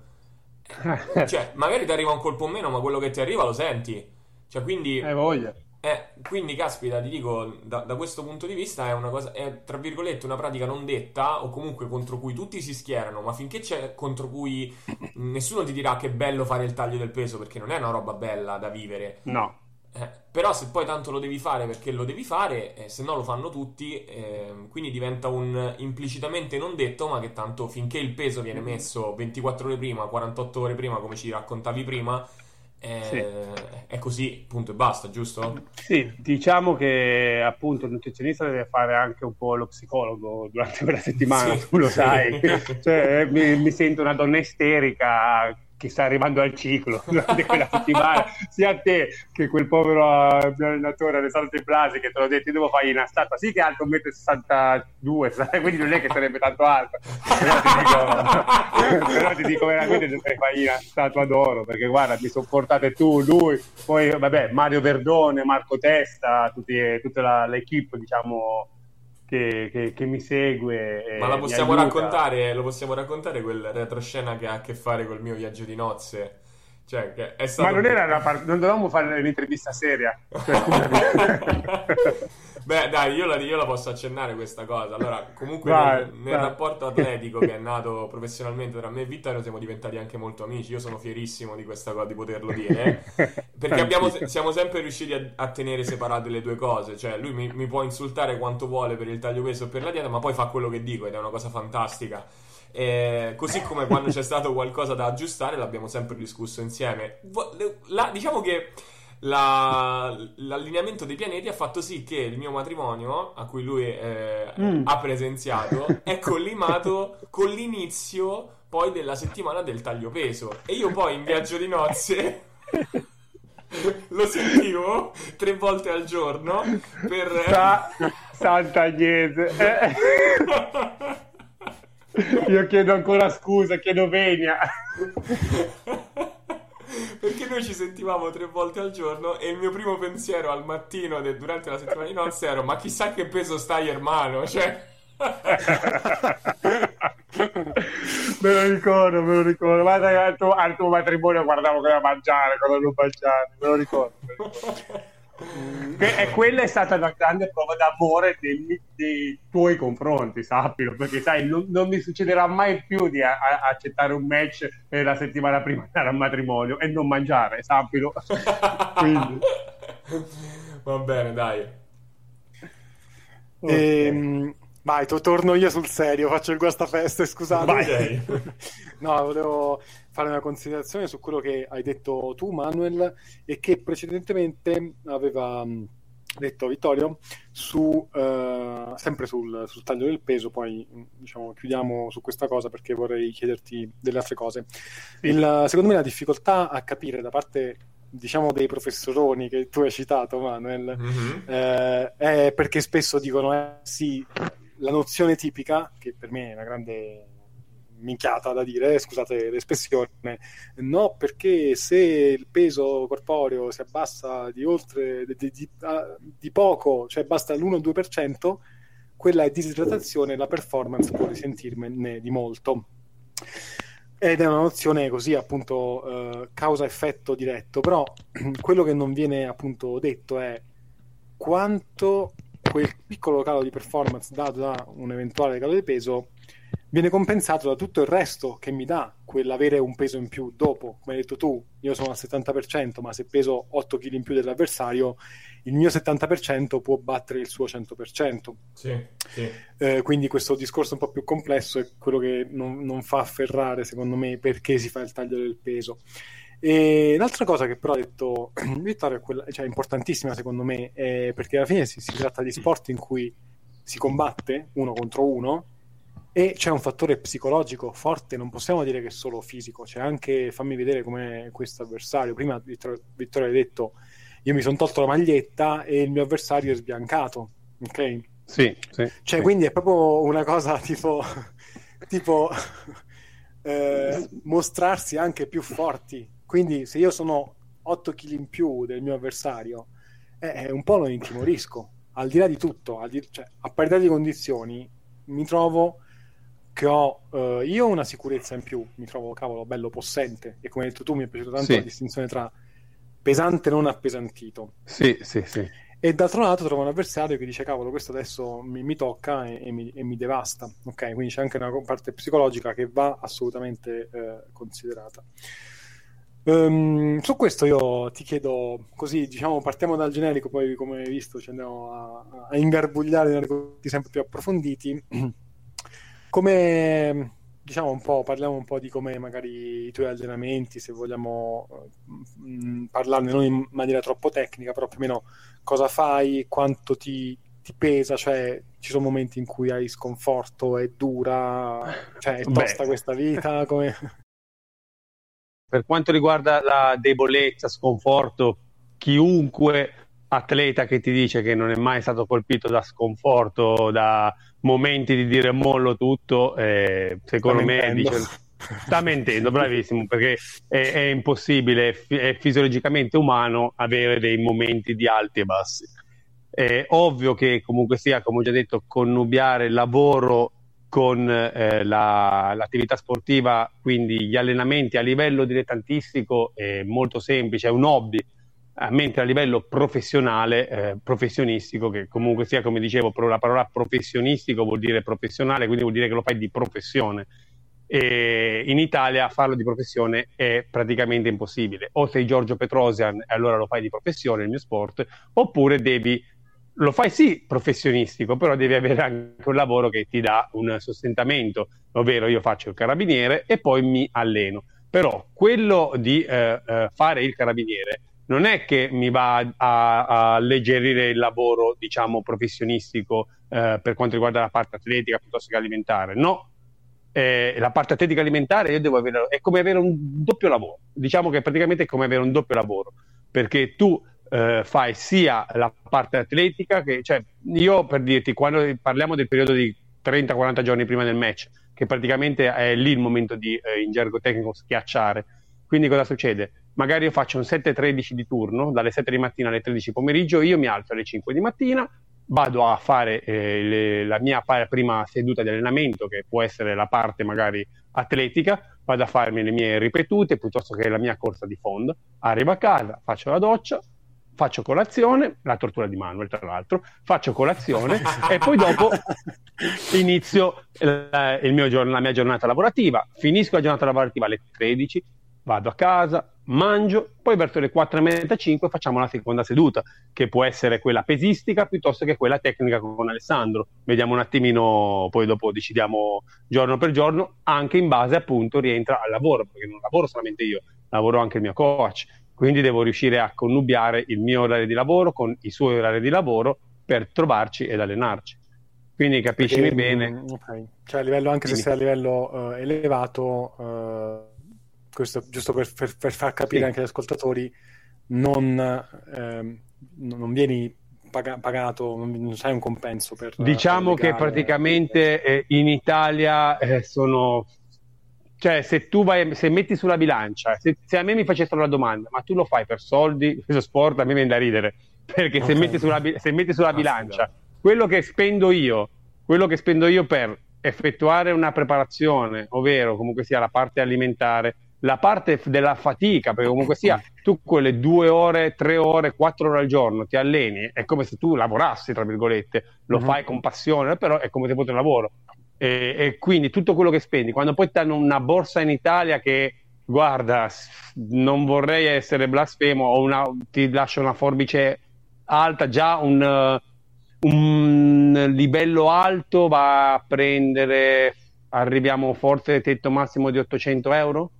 cioè magari ti arriva un colpo in meno ma quello che ti arriva lo senti. Cioè, quindi... Hai voglia. Eh, quindi, caspita, ti dico, da, da, questo punto di vista è una cosa, è tra virgolette una pratica non detta o comunque contro cui tutti si schierano, ma finché c'è contro cui nessuno ti dirà che è bello fare il taglio del peso perché non è una roba bella da vivere. No. Eh, però se poi tanto lo devi fare perché lo devi fare, eh, se no lo fanno tutti, eh, quindi diventa un implicitamente non detto, ma che tanto finché il peso viene messo 24 ore prima, 48 ore prima, come ci raccontavi prima, è, sì. è così, punto e basta, giusto? Sì, diciamo che appunto il nutrizionista deve fare anche un po' lo psicologo durante quella settimana, sì. tu lo sai. cioè, mi, mi sento una donna isterica che sta arrivando al ciclo durante quella settimana, sia te che quel povero eh, allenatore Alessandro Templasi che te l'ho detto, devo fare una statua, sì che è alto 1,62 m, quindi non è che sarebbe tanto alto, però ti dico, però ti dico veramente dovrei fare una statua d'oro, perché guarda, mi sopportate tu, lui, poi vabbè, Mario Verdone, Marco Testa, tutti, tutta la, l'equipe, diciamo, che, che, che, mi segue. Ma la possiamo raccontare, lo possiamo raccontare quel retroscena che ha a che fare col mio viaggio di nozze? Cioè, Ma non era una parte, non dovevamo fare un'intervista seria. Cioè, Beh, dai, io la, io la, posso accennare questa cosa. Allora, comunque vai, nel, nel rapporto atletico che è nato professionalmente tra me e Vittorio siamo diventati anche molto amici. Io sono fierissimo di questa cosa, di poterlo dire. Eh? Perché abbiamo, siamo sempre riusciti a, a, tenere separate le due cose. Cioè, lui mi, mi, può insultare quanto vuole per il taglio peso o per la dieta, ma poi fa quello che dico ed è una cosa fantastica. Eh, così come quando c'è stato qualcosa da aggiustare, l'abbiamo sempre discusso insieme. La, diciamo che la, l'allineamento dei pianeti ha fatto sì che il mio matrimonio, a cui lui eh, mm. ha presenziato, è collimato con l'inizio poi della settimana del taglio peso. E io poi in viaggio di nozze lo sentivo tre volte al giorno per... Sa- Santa Agnese. Io chiedo ancora scusa, chiedo venia. perché noi ci sentivamo tre volte al giorno e il mio primo pensiero al mattino de- durante la settimana di nozze era ma chissà che peso stai hermano, cioè... me lo ricordo, me lo ricordo. Guarda al tuo, al tuo matrimonio guardavo cosa mangiare, cosa non mangiare, me lo ricordo. Me lo ricordo. Che, e quella è stata una grande prova d'amore dei, dei tuoi confronti, sappilo, perché sai, non, non mi succederà mai più di a, a accettare un match la settimana prima di andare al matrimonio e non mangiare, sappilo. Quindi. Va bene, dai. Okay. Vai, to- torno io sul serio, faccio il guastafeste, scusate. Vai. no, volevo fare una considerazione su quello che hai detto tu, Manuel, e che precedentemente aveva mm, detto Vittorio, su, uh, sempre sul, sul, taglio del peso, poi mm, diciamo, chiudiamo su questa cosa perché vorrei chiederti delle altre cose. Il, secondo me la difficoltà a capire da parte diciamo dei professoroni che tu hai citato Manuel mm-hmm. eh, è perché spesso dicono eh, sì la nozione tipica che per me è una grande minchiata da dire, scusate l'espressione, no, perché se il peso corporeo si abbassa di oltre di, di, di poco, cioè basta l'1-2%, quella è disidratazione, la performance può risentirne di molto. Ed è una nozione così appunto eh, causa-effetto diretto, però quello che non viene appunto detto è quanto quel piccolo calo di performance dato da un eventuale calo di peso viene compensato da tutto il resto che mi dà quell'avere un peso in più dopo. Come hai detto tu, io sono al 70%, ma se peso 8 kg in più dell'avversario, il mio 70% può battere il suo 100%. Sì, sì. Eh, quindi questo discorso un po' più complesso è quello che non, non, fa afferrare, secondo me, perché si fa il taglio del peso. E un'altra cosa che però ha detto Vittorio, è cioè importantissima secondo me, è perché alla fine si, si tratta di sport in cui si combatte uno contro uno e c'è un fattore psicologico forte, non possiamo dire che è solo fisico, c'è anche, fammi vedere com'è questo avversario. Prima Vittorio, Vittorio ha detto, io mi sono tolto la maglietta e il mio avversario è sbiancato, ok? Sì, sì. Cioè, sì. quindi è proprio una cosa tipo, tipo eh, mostrarsi anche più forti. Quindi se io sono 8 kg in più del mio avversario, eh, un po' lo intimorisco, al di là di tutto, di, cioè, a parità di condizioni, mi trovo che ho uh, io una sicurezza in più, mi trovo cavolo bello possente e come hai detto tu mi è piaciuta tanto sì. la distinzione tra pesante e non appesantito. Sì, sì, sì. E d'altro lato trovo un avversario che dice cavolo questo adesso mi, mi tocca e, e, mi, e, mi, devasta. Ok, quindi c'è anche una parte psicologica che va assolutamente eh, considerata. Um, su questo io ti chiedo così, diciamo, partiamo dal generico, poi come hai visto ci andiamo a, a ingarbugliare in argomenti sempre più approfonditi. come diciamo un po', parliamo un po' di come magari i tuoi allenamenti, se vogliamo mh, mm, parlarne non in maniera troppo tecnica, però più o meno cosa fai, quanto ti, ti pesa, cioè ci sono momenti in cui hai sconforto, è dura, cioè è tosta Beh. questa vita, come... Per quanto riguarda la debolezza, sconforto, chiunque atleta che ti dice che non è mai stato colpito da sconforto, da momenti di dire mollo tutto, eh, secondo sta me dice, sta mentendo, bravissimo, perché è, è impossibile, è fisiologicamente umano avere dei momenti di alti e bassi. È ovvio che comunque sia, come ho già detto, connubiare lavoro con eh, la, l'attività sportiva, quindi gli allenamenti a livello dilettantistico è molto semplice, è un hobby eh, mentre a livello professionale, eh, professionistico, che comunque sia, come dicevo, la parola professionistico vuol dire professionale, quindi vuol dire che lo fai di professione. E in Italia farlo di professione è praticamente impossibile. O sei Giorgio Petrosian e allora lo fai di professione, il mio sport, oppure devi, lo fai sì professionistico, però devi avere anche un lavoro che ti dà un sostentamento, ovvero io faccio il carabiniere e poi mi alleno. Però quello di eh, eh, fare il carabiniere non è che mi va a, alleggerire il lavoro, diciamo, professionistico eh, per quanto riguarda la parte atletica piuttosto che alimentare. No, eh, la parte atletica alimentare io devo avere, è come avere un doppio lavoro. Diciamo che praticamente è come avere un doppio lavoro, perché tu eh, fai sia la parte atletica che, cioè, io per dirti, quando parliamo del periodo di 30-40 giorni prima del match, che praticamente è lì il momento di, eh, in gergo tecnico, schiacciare. Quindi cosa succede? magari io faccio un 7-13 di turno, dalle 7 di mattina alle 13 di pomeriggio, io mi alzo alle 5 di mattina, vado a fare eh, le, la mia prima seduta di allenamento, che può essere la parte magari atletica, vado a farmi le mie ripetute piuttosto che la mia corsa di fondo, arrivo a casa, faccio la doccia, faccio colazione, la tortura di Manuel tra l'altro, faccio colazione e poi dopo inizio la, mio, la mia giornata lavorativa, finisco la giornata lavorativa alle 13, vado a casa, mangio, poi verso le 4 e mezza, 5 facciamo la seconda seduta, che può essere quella pesistica piuttosto che quella tecnica con Alessandro. Vediamo un attimino, poi dopo decidiamo giorno per giorno, anche in base appunto rientra al lavoro, perché non lavoro solamente io, lavoro anche il mio coach, quindi devo riuscire a connubiare il mio orario di lavoro con i suoi orari di lavoro per trovarci ed allenarci. Quindi capiscimi perché, bene. Okay. Cioè a livello, anche quindi, se sei a livello uh, elevato... Uh questo giusto per, per, per far capire sì. anche agli ascoltatori, non, ehm, non vieni paga- pagato, non, non sai un compenso per... Diciamo per che praticamente eh, in Italia eh, sono... Cioè, se tu vai, se metti sulla bilancia, se, se, a me mi facessero la domanda, ma tu lo fai per soldi, questo sport a me viene da ridere, perché okay. se, metti sulla, se metti sulla bilancia quello che spendo io, quello che spendo io per effettuare una preparazione, ovvero comunque sia la parte alimentare, la parte della fatica, perché comunque sia tu quelle due ore, tre ore, quattro ore al giorno ti alleni, è come se tu lavorassi, tra virgolette, lo uh-huh. fai con passione, però è come se fosse un lavoro. E, e, quindi tutto quello che spendi, quando poi ti hanno una borsa in Italia che, guarda, non vorrei essere blasfemo, o una, ti lascia una forbice alta, già un, un livello alto va a prendere, arriviamo forse tetto massimo di 800 euro?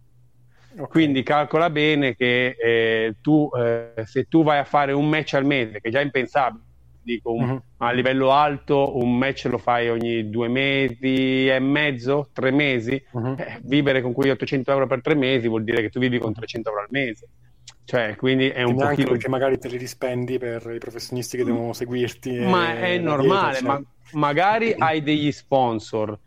Okay. Quindi calcola bene che eh, tu, eh, se tu vai a fare un match al mese, che è già impensabile, dico un, uh-huh. a livello alto un match lo fai ogni due mesi e mezzo, tre mesi, uh-huh. eh, vivere con quegli 800 euro per tre mesi vuol dire che tu vivi con 300 euro al mese. Cioè, quindi è un po' anche perché magari te li rispendi per i professionisti che devono seguirti. Ma è normale, dietro, cioè... ma magari hai degli sponsor,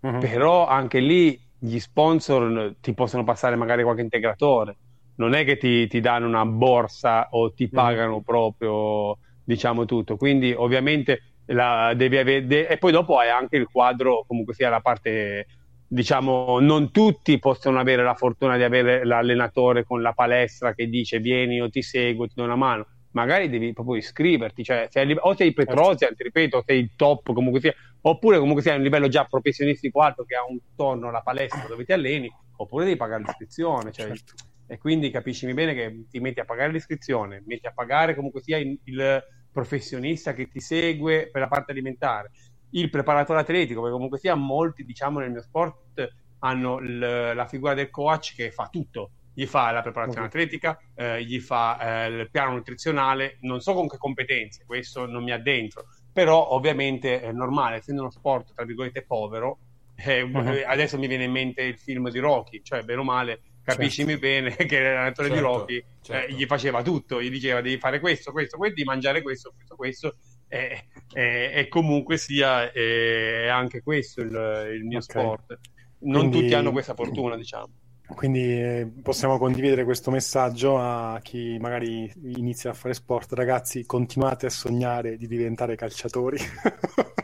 uh-huh. però anche lì gli sponsor ti possono passare magari qualche integratore, non è che ti, ti danno una borsa o ti mm. pagano mm. proprio, diciamo tutto. Quindi ovviamente la, devi avere... E poi dopo hai anche il quadro, comunque sia la parte diciamo, non tutti possono avere la fortuna di avere l'allenatore con la palestra che dice vieni o ti seguo, ti do una mano magari devi proprio iscriverti, cioè sei, o sei Petrosian, ti ripeto, o sei il top comunque sia, oppure comunque sei a un livello già professionistico alto che ha un torno alla palestra dove ti alleni, oppure devi pagare l'iscrizione, cioè, certo. e quindi capiscimi bene che ti metti a pagare l'iscrizione, metti a pagare comunque sia il, il professionista che ti segue per la parte alimentare, il preparatore atletico, perché comunque sia molti, diciamo, nel mio sport hanno l- la figura del coach che fa tutto, gli fa la preparazione okay. atletica, eh, gli fa eh, il piano nutrizionale, non so con che competenze, questo non mi addentro, però ovviamente è normale, essendo uno sport tra virgolette povero, eh, uh-huh. adesso mi viene in mente il film di Rocky, cioè bene o male, capiscimi certo. bene che l'allenatore certo, di Rocky eh, certo. gli faceva tutto, gli diceva devi fare questo, questo, questo, di mangiare questo, questo, questo, e comunque sia è anche questo il, il mio okay. sport. Non Quindi... tutti hanno questa fortuna, diciamo. Quindi eh, possiamo condividere questo messaggio a chi magari inizia a fare sport. Ragazzi, continuate a sognare di diventare calciatori.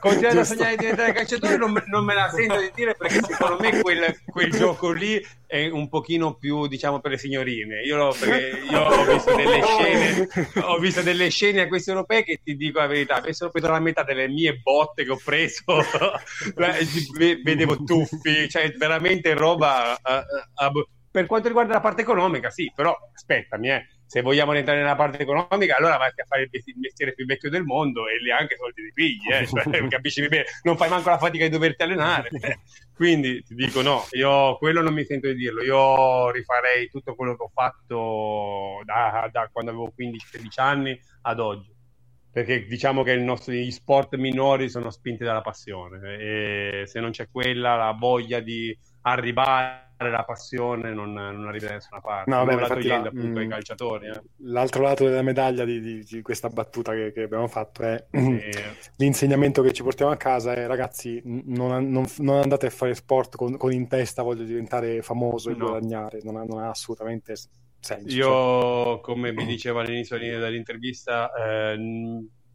Continuate a sognare di diventare calciatori, non, non, me la sento di dire perché secondo me quel, quel, gioco lì è un pochino più, diciamo, per le signorine. Io, io ho visto delle scene, ho visto delle scene a questi europei che ti dico la verità, avessero preso la metà delle mie botte che ho preso, vedevo tuffi, cioè veramente roba... Uh, uh, per quanto riguarda la parte economica, sì, però aspettami, eh, se vogliamo rientrare nella parte economica, allora vai a fare il mestiere più vecchio del mondo e lì anche soldi di pigli, eh, cioè, capisci bene, non fai manco la fatica di doverti allenare. Quindi ti dico no, io quello non mi sento di dirlo, io rifarei tutto quello che ho fatto da, da quando avevo 15-16 anni ad oggi perché diciamo che nostro, gli sport minori sono spinti dalla passione e se non c'è quella, la voglia di arrivare la passione non, non arriva da nessuna parte. No, beh, togliendo la, appunto mh, ai mm, calciatori. Eh. L'altro lato della medaglia di, di, di questa battuta che, che, abbiamo fatto è sì. l'insegnamento che ci portiamo a casa è ragazzi non, non, non andate a fare sport con, con, in testa voglio diventare famoso e no. guadagnare, non ha, non ha assolutamente Senso, Io, come vi dicevo all'inizio dell'intervista, eh,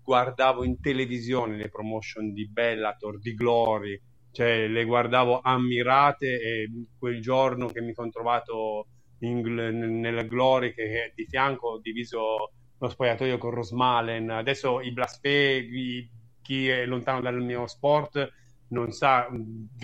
guardavo in televisione le promotion di Bellator, di Glory, cioè le guardavo ammirate e quel giorno che mi sono trovato in, nella Glory che di fianco ho diviso lo spogliatoio con Rosmalen, adesso i blasfemi, chi è lontano dal mio sport non sa,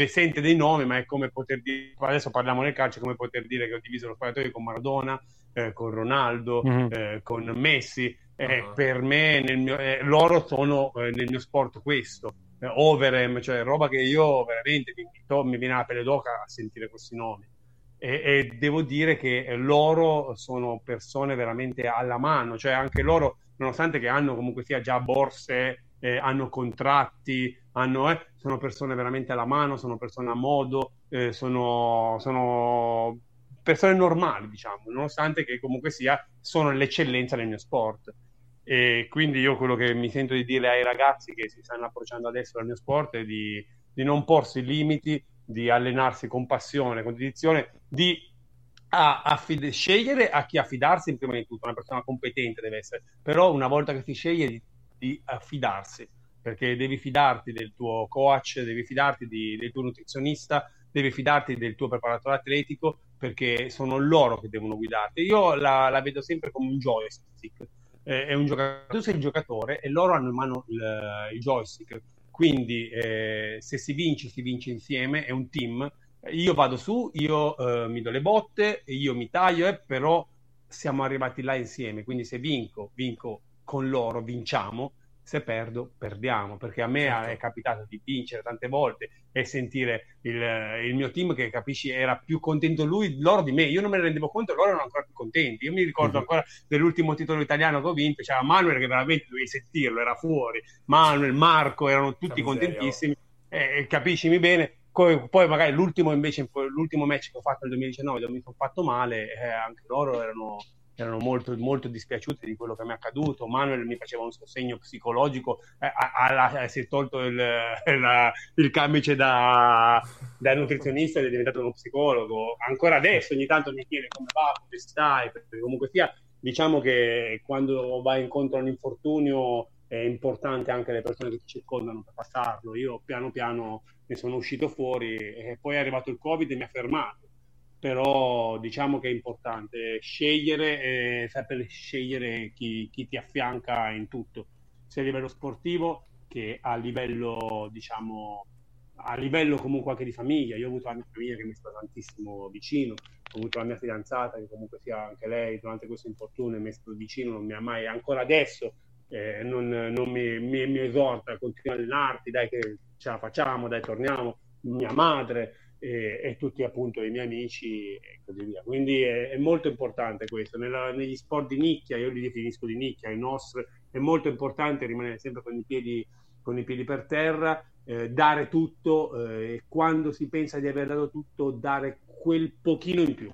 sente dei nomi, ma è come poter dire, adesso parliamo nel calcio, è come poter dire che ho diviso lo spogliatoio con Maradona, eh, con Ronaldo, mm-hmm. eh, con Messi, eh, uh-huh. per me mio, eh, loro sono eh, nel mio sport questo. Eh, Overem, cioè roba che io veramente mi, mi viene la pelle d'oca a sentire questi nomi. E, e, devo dire che loro sono persone veramente alla mano, cioè anche loro, nonostante che hanno comunque sia già borse, eh, hanno contratti, hanno, eh, sono persone veramente alla mano, sono persone a modo, eh, sono, sono persone normali, diciamo, nonostante che comunque sia sono l'eccellenza nel mio sport. E quindi io quello che mi sento di dire ai ragazzi che si stanno approcciando adesso al mio sport è di, di non porsi limiti, di allenarsi con passione, con dedizione, di a, affid- scegliere a chi affidarsi prima di tutto, una persona competente deve essere, però una volta che si sceglie di, di affidarsi, perché devi fidarti del tuo coach, devi fidarti di, del tuo nutrizionista, devi fidarti del tuo preparatore atletico, perché sono loro che devono guidarti. Io la, la vedo sempre come un joystick eh, è un giocatore, tu sei il giocatore e loro hanno in mano il, il joystick. Quindi eh, se si vince, si vince insieme, è un team. Io vado su, io eh, mi do le botte, io mi taglio, eh, però siamo arrivati là insieme. Quindi se vinco, vinco con loro, vinciamo se perdo, perdiamo, perché a me certo. è capitato di vincere tante volte e sentire il, il, mio team che capisci era più contento lui, loro di me, io non me ne rendevo conto, loro erano ancora più contenti. Io mi ricordo mm-hmm. ancora dell'ultimo titolo italiano che ho vinto, c'era Manuel che veramente dovevi sentirlo, era fuori, Manuel, Marco, erano tutti contentissimi, eh, capiscimi bene. Poi, poi, magari l'ultimo invece, l'ultimo match che ho fatto nel 2019 dove mi sono fatto male, eh, anche loro erano erano molto, molto dispiaciuti di quello che mi è accaduto. Manuel mi faceva un sostegno psicologico, eh, alla, si è tolto il, la, il camice da, da, nutrizionista ed è diventato uno psicologo. Ancora adesso ogni tanto mi chiede come va, come stai, perché comunque sia, diciamo che quando vai incontro a un infortunio è importante anche le persone che ti circondano per passarlo. Io piano piano ne sono uscito fuori e poi è arrivato il Covid e mi ha fermato però diciamo che è importante scegliere e sapere scegliere chi, chi, ti affianca in tutto, sia a livello sportivo che a livello, diciamo, a livello comunque anche di famiglia. Io ho avuto la mia famiglia che mi sta tantissimo vicino, ho avuto la mia fidanzata che comunque sia anche lei durante questo infortunio mi è stato vicino, non mi ha mai, ancora adesso eh, non, non mi, mi, mi, esorta a continuare a allenarti, dai che ce la facciamo, dai torniamo, mia madre e, e, tutti appunto i miei amici e così via. Quindi è, è molto importante questo. Nella, negli sport di nicchia, io li definisco di nicchia, i nostri, è molto importante rimanere sempre con i piedi, con i piedi per terra, eh, dare tutto eh, e quando si pensa di aver dato tutto, dare quel pochino in più.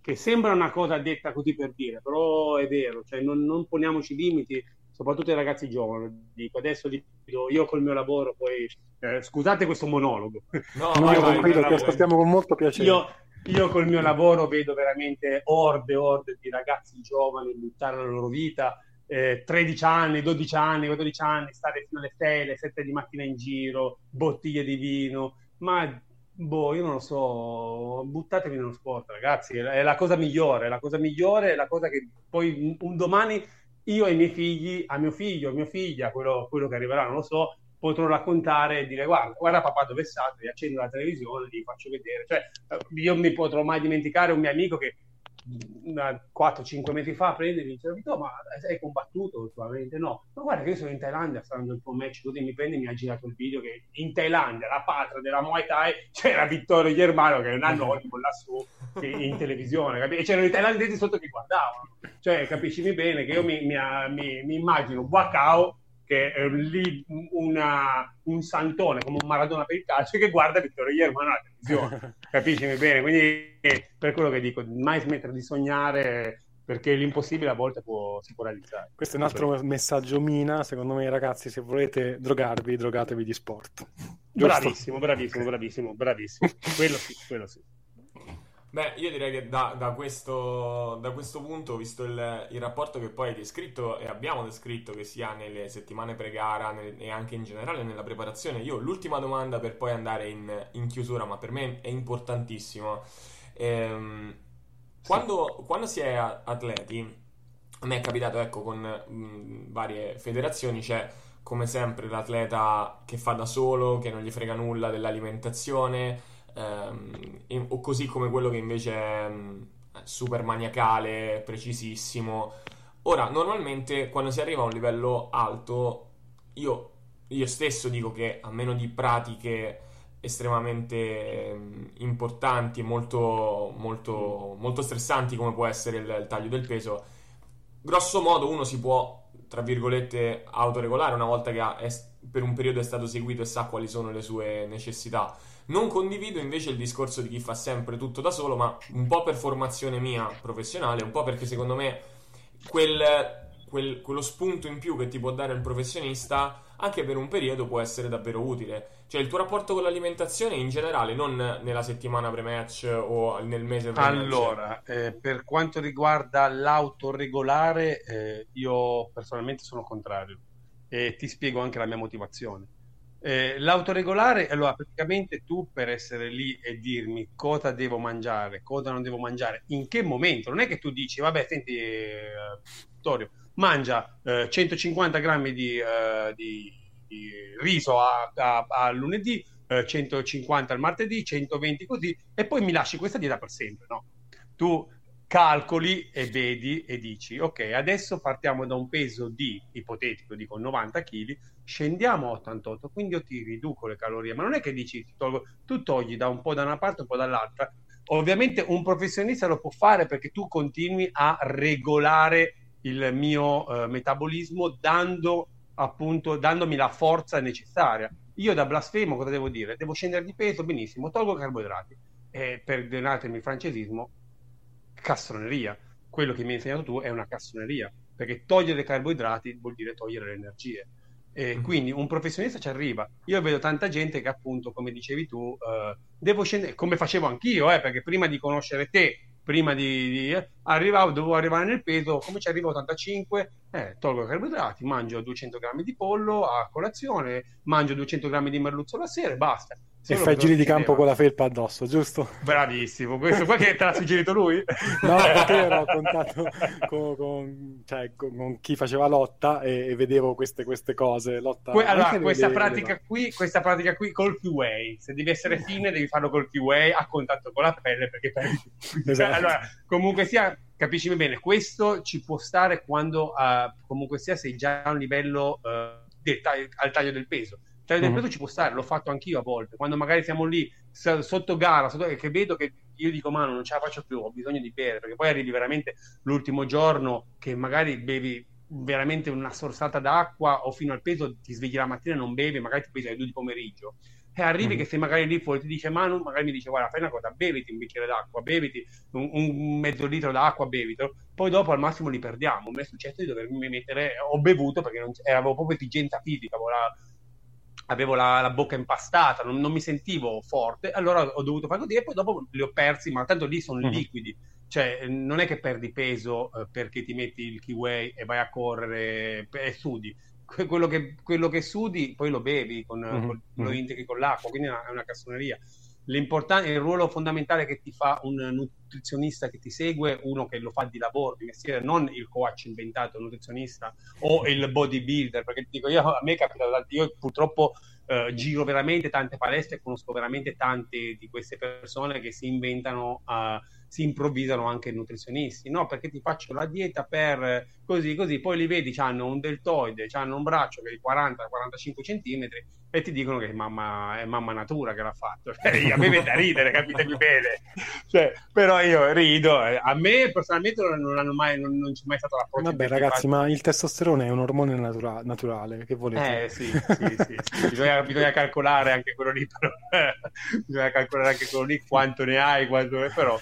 Che sembra una cosa detta così per dire, però è vero, cioè non, non poniamoci limiti, soprattutto ai ragazzi giovani. Dico adesso dico, io col mio lavoro, poi eh, scusate questo monologo. No, no vai, vai, lo ascoltiamo con molto piacere. Io, io col mio lavoro vedo veramente orde, orde di ragazzi giovani buttare la loro vita. Eh, 13 anni, 12 anni, 14 anni, stare fino alle 6, alle 7 di mattina in giro, bottiglie di vino, ma boh, io non lo so, buttatevi nello sport, ragazzi, è la cosa migliore, è la cosa migliore, è la cosa che poi un domani io ai miei figli, a mio figlio, a mia figlia, quello, quello che arriverà, non lo so, potrò raccontare e dire guarda, guarda papà dove è stato, gli accendo la televisione, gli faccio vedere. Cioè, io mi potrò mai dimenticare un mio amico che 4-5 mesi fa prende e dice oh, ma hai combattuto ultimamente? No, ma guarda che io sono in Thailandia stando il tuo match così mi prende e mi ha girato il video che in Thailandia, la patria della Muay Thai, c'era Vittorio Germano che è un anonimo lassù in televisione capi? e c'erano i thailandesi sotto che guardavano cioè capiscimi bene che io mi, mi, mi, mi immagino Wakao che è lì una, un santone come un Maradona per il calcio che guarda Vittorio Germano alla televisione. Capiscimi bene quindi per quello che dico mai smettere di sognare perché l'impossibile a volte può, si può realizzare. Questo è un altro messaggio mina secondo me ragazzi se volete drogarvi drogatevi di sport. Giusto? bravissimo bravissimo bravissimo bravissimo. Quello sì quello sì Beh, io direi che da, da, questo, da questo, punto, visto il, il, rapporto che poi hai descritto e abbiamo descritto che si ha nelle settimane pre-gara nel, e anche in generale nella preparazione, io l'ultima domanda per poi andare in, in chiusura, ma per me è importantissimo. Ehm, quando, quando, si è atleti, a me è capitato, ecco, con mh, varie federazioni, c'è come sempre l'atleta che fa da solo, che non gli frega nulla dell'alimentazione ehm, o così come quello che invece è mm, super maniacale, precisissimo. Ora, normalmente quando si arriva a un livello alto, io, io stesso dico che a meno di pratiche estremamente mm, importanti e molto, molto, molto stressanti come può essere il, il taglio del peso, grosso modo uno si può tra virgolette autoregolare una volta che ha, è, per un periodo è stato seguito e sa quali sono le sue necessità non condivido invece il discorso di chi fa sempre tutto da solo, ma un po' per formazione mia professionale, un po' perché secondo me quel, quel, quello spunto in più che ti può dare il professionista anche per un periodo può essere davvero utile. Cioè il tuo rapporto con l'alimentazione in generale, non nella settimana pre-match o nel mese pre-match. Allora, eh, per quanto riguarda l'autoregolare, eh, io personalmente sono contrario e ti spiego anche la mia motivazione. Eh, l'autoregolare, allora praticamente tu per essere lì e dirmi cosa devo mangiare, cosa non devo mangiare, in che momento, non è che tu dici, vabbè, senti, eh, Vittorio, mangia eh, 150 grammi di, eh, di, di riso a, a, a lunedì, 150 eh, al martedì, 120 così, e poi mi lasci questa dieta per sempre, no? Tu calcoli e vedi e dici ok adesso partiamo da un peso di ipotetico dico 90 kg scendiamo a 88 quindi io ti riduco le calorie ma non è che dici tolgo, tu togli da un po' da una parte un po' dall'altra ovviamente un professionista lo può fare perché tu continui a regolare il mio uh, metabolismo dando appunto dandomi la forza necessaria io da blasfemo cosa devo dire devo scendere di peso benissimo tolgo carboidrati e perdonatemi il francesismo castroneria. Quello che mi hai insegnato tu è una castroneria, perché togliere carboidrati vuol dire togliere le energie. E mm-hmm. quindi un professionista ci arriva. Io vedo tanta gente che, appunto, come dicevi tu, uh, devo scendere, come facevo anch'io, eh, perché prima di conoscere te, prima di, di eh, arrivavo, dovevo arrivare nel peso, come ci arrivo 85, eh, tolgo i carboidrati, mangio 200 grammi di pollo a colazione, mangio 200 grammi di merluzzo la sera e basta. E fai giri di campo con la felpa addosso, giusto? Bravissimo, questo qua che te l'ha suggerito lui? no, perché io ero contatto con, con, cioè, con, con, chi faceva lotta e, e vedevo queste, queste, cose. Lotta que- allora, questa pratica, qui, questa pratica qui col QA, se devi essere fine devi farlo col QA a contatto con la pelle perché perdi. esatto. allora, comunque sia, capisci bene, questo ci può stare quando uh, comunque sia sei già a un livello uh, del, al taglio del peso cioè, del peso ci può stare, l'ho fatto anch'io a volte. Quando magari siamo lì sotto gara, sotto, che vedo che io dico, ma non ce la faccio più, ho bisogno di bere, perché poi arrivi veramente l'ultimo giorno che magari bevi veramente una sorsata d'acqua o fino al peso ti svegli la mattina e non bevi, magari ti pesi alle due di pomeriggio. E arrivi mm. che se magari lì fuori ti dice Manu, magari mi dice guarda fai una cosa, beviti un bicchiere d'acqua, beviti un, un mezzo litro d'acqua, bevitelo, poi dopo al massimo li perdiamo. Mi è successo di dovermi mettere, ho bevuto perché non, avevo proprio esigenza fisica, la, avevo la, la bocca impastata, non, non, mi sentivo forte, allora ho dovuto fare così e poi dopo li ho persi, ma tanto lì sono mm-hmm. liquidi. Cioè, non è che perdi peso eh, perché ti metti il kiwi e vai a correre e sudi. Quello che, quello che sudi poi lo bevi, con, mm-hmm. lo mhm. integri con l'acqua, quindi è una, è una cassoneria il ruolo fondamentale che ti fa un nutrizionista che ti segue, uno che lo fa di lavoro, di mestiere, non il coach inventato, il nutrizionista o il bodybuilder, perché dico io, a me capita, io purtroppo eh, giro veramente tante palestre, conosco veramente tante di queste persone che si inventano uh, si improvvisano anche nutrizionisti, no? Perché ti faccio la dieta per così, così, poi li vedi, hanno un deltoide, hanno un braccio che è di 40-45 centimetri e ti dicono che mamma, è mamma natura che l'ha fatto. a me viene da ridere, capitemi bene. Cioè, però io rido, eh, a me personalmente non, hanno mai, non, non c'è mai stato l'approccio. Vabbè ragazzi, ma il testosterone è un ormone natura- naturale, che volete? Eh sì, sì, sì, sì. Bisogna, bisogna, calcolare anche quello lì, però, bisogna calcolare anche quello lì, quanto ne hai, quanto... però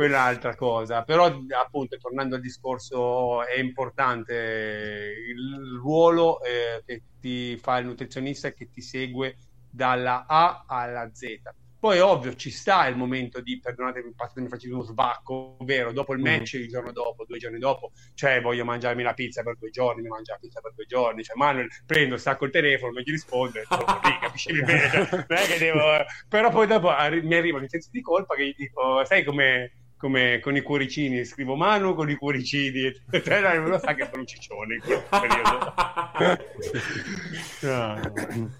quella è un'altra cosa. Però, appunto, tornando al discorso, è importante il ruolo eh, che ti fa il nutrizionista che ti segue dalla A alla Z. Poi, ovvio, ci sta il momento di, perdonatemi, passatemi facendo uno svacco, ovvero dopo il match, mm. il giorno dopo, due giorni dopo, cioè voglio mangiarmi la pizza per due giorni, mi mangio la pizza per due giorni, cioè Manuel prendo, stacco il telefono, non gli lì, capisci bene, cioè, non è che devo... Però poi dopo arri- mi arriva il senso di colpa che gli dico, sai come come con i cuoricini, scrivo mano con i cuoricini, cioè, lo sa che sono un ciccione in quel periodo. no.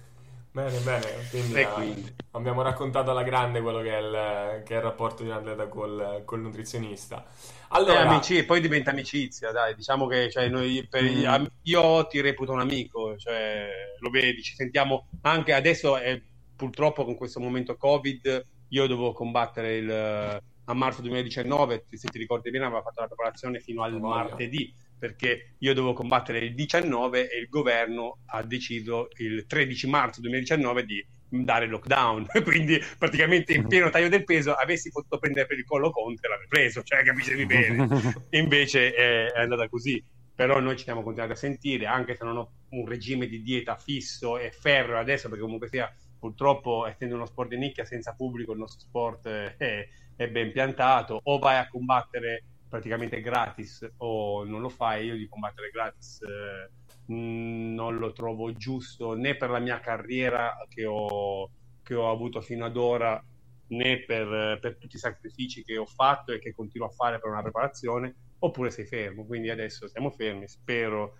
Bene, bene, quindi, eh, quindi, abbiamo raccontato alla grande quello che è il, che è il rapporto di un atleta col, col nutrizionista. Allora, eh, amici, poi diventa amicizia, dai, diciamo che cioè, noi, per, mm. io ti reputo un amico, cioè, lo vedi, ci sentiamo anche adesso, eh, purtroppo con questo momento Covid, io dovevo combattere il, a marzo 2019, se ti ricordi bene, aveva fatto la preparazione fino al martedì perché io dovevo combattere il 19 e il governo ha deciso il 13 marzo 2019 di dare lockdown, quindi praticamente in pieno taglio del peso avessi potuto prendere per il collo Conte l'avrei preso, cioè capisci bene, invece è, è andata così, però noi ci siamo continuati a sentire, anche se non ho un regime di dieta fisso e ferro adesso, perché comunque sia purtroppo essendo uno sport di nicchia senza pubblico il nostro sport è, è ben piantato, o vai a combattere praticamente gratis o non lo fai, io di combattere gratis eh, non lo trovo giusto né per la mia carriera che ho, che ho avuto fino ad ora né per, per, tutti i sacrifici che ho fatto e che continuo a fare per una preparazione, oppure sei fermo. Quindi adesso siamo fermi, spero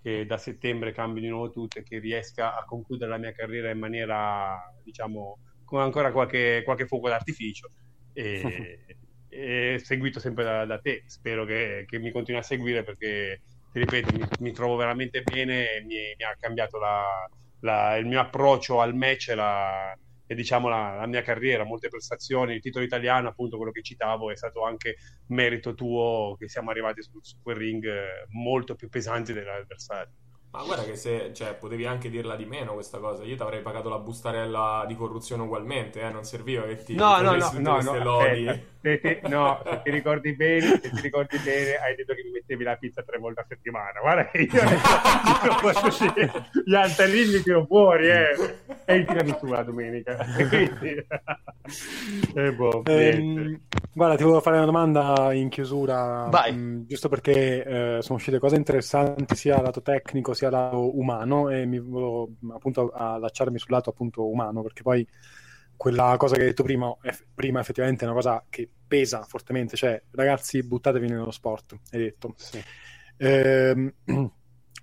che da settembre cambi di nuovo tutto e che riesca a concludere la mia carriera in maniera, diciamo, con ancora qualche, qualche fuoco d'artificio. E, e seguito sempre da, da te. Spero che, che, mi continui a seguire perché, ti ripeto, mi, mi trovo veramente bene e mi, mi ha cambiato la, la, il mio approccio al match e, la, e diciamo la, mia carriera, molte prestazioni, il titolo italiano, appunto quello che citavo, è stato anche merito tuo che siamo arrivati su, quel ring molto più pesanti dell'avversario. Ma guarda che se, cioè, potevi anche dirla di meno questa cosa. Io ti avrei pagato la bustarella di corruzione ugualmente, eh? Non serviva che ti no, no, no, no, no, lodi. Se ti, no, se ti ricordi bene, se ti ricordi bene, hai detto che mi mettevi la pizza tre volte a settimana. Guarda che io non posso uscire. Gli altarini tiro fuori, eh. E il tiramisù la domenica. Quindi... eh, boh, ehm, guarda, ti volevo fare una domanda in chiusura. Vai. Mh, giusto perché eh, sono uscite cose interessanti sia lato tecnico sia sia lato umano e mi volevo appunto allacciarmi sul lato appunto umano perché poi quella cosa che hai detto prima, è, prima effettivamente è una cosa che pesa fortemente, cioè ragazzi buttatevi nello sport, hai detto. Sì. Eh,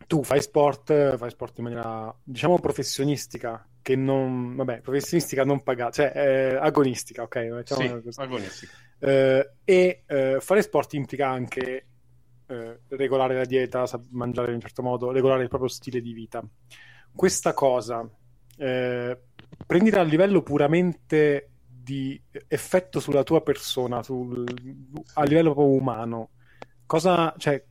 tu fai sport, fai sport in maniera diciamo professionistica, che non, vabbè, professionistica non pagata, cioè eh, agonistica, ok? Sì, agonistica. Eh, e eh, fare sport implica anche eh, regolare la dieta, mangiare in un certo modo, regolare il proprio stile di vita. Questa cosa, eh, prendila a livello puramente di effetto sulla tua persona, sul, a livello proprio umano, cosa, cioè,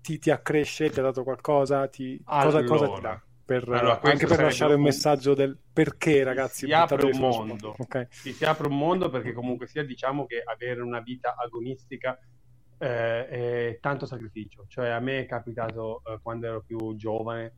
ti, ti, accresce, ti ha dato qualcosa, ti, allora, cosa, cosa ti dà? Per, allora, anche per lasciare un messaggio del perché ragazzi si apre un mondo okay. si, si apre un mondo perché comunque sia diciamo che avere una vita agonistica eh, tanto sacrificio. Cioè, a me è capitato eh, quando ero più giovane,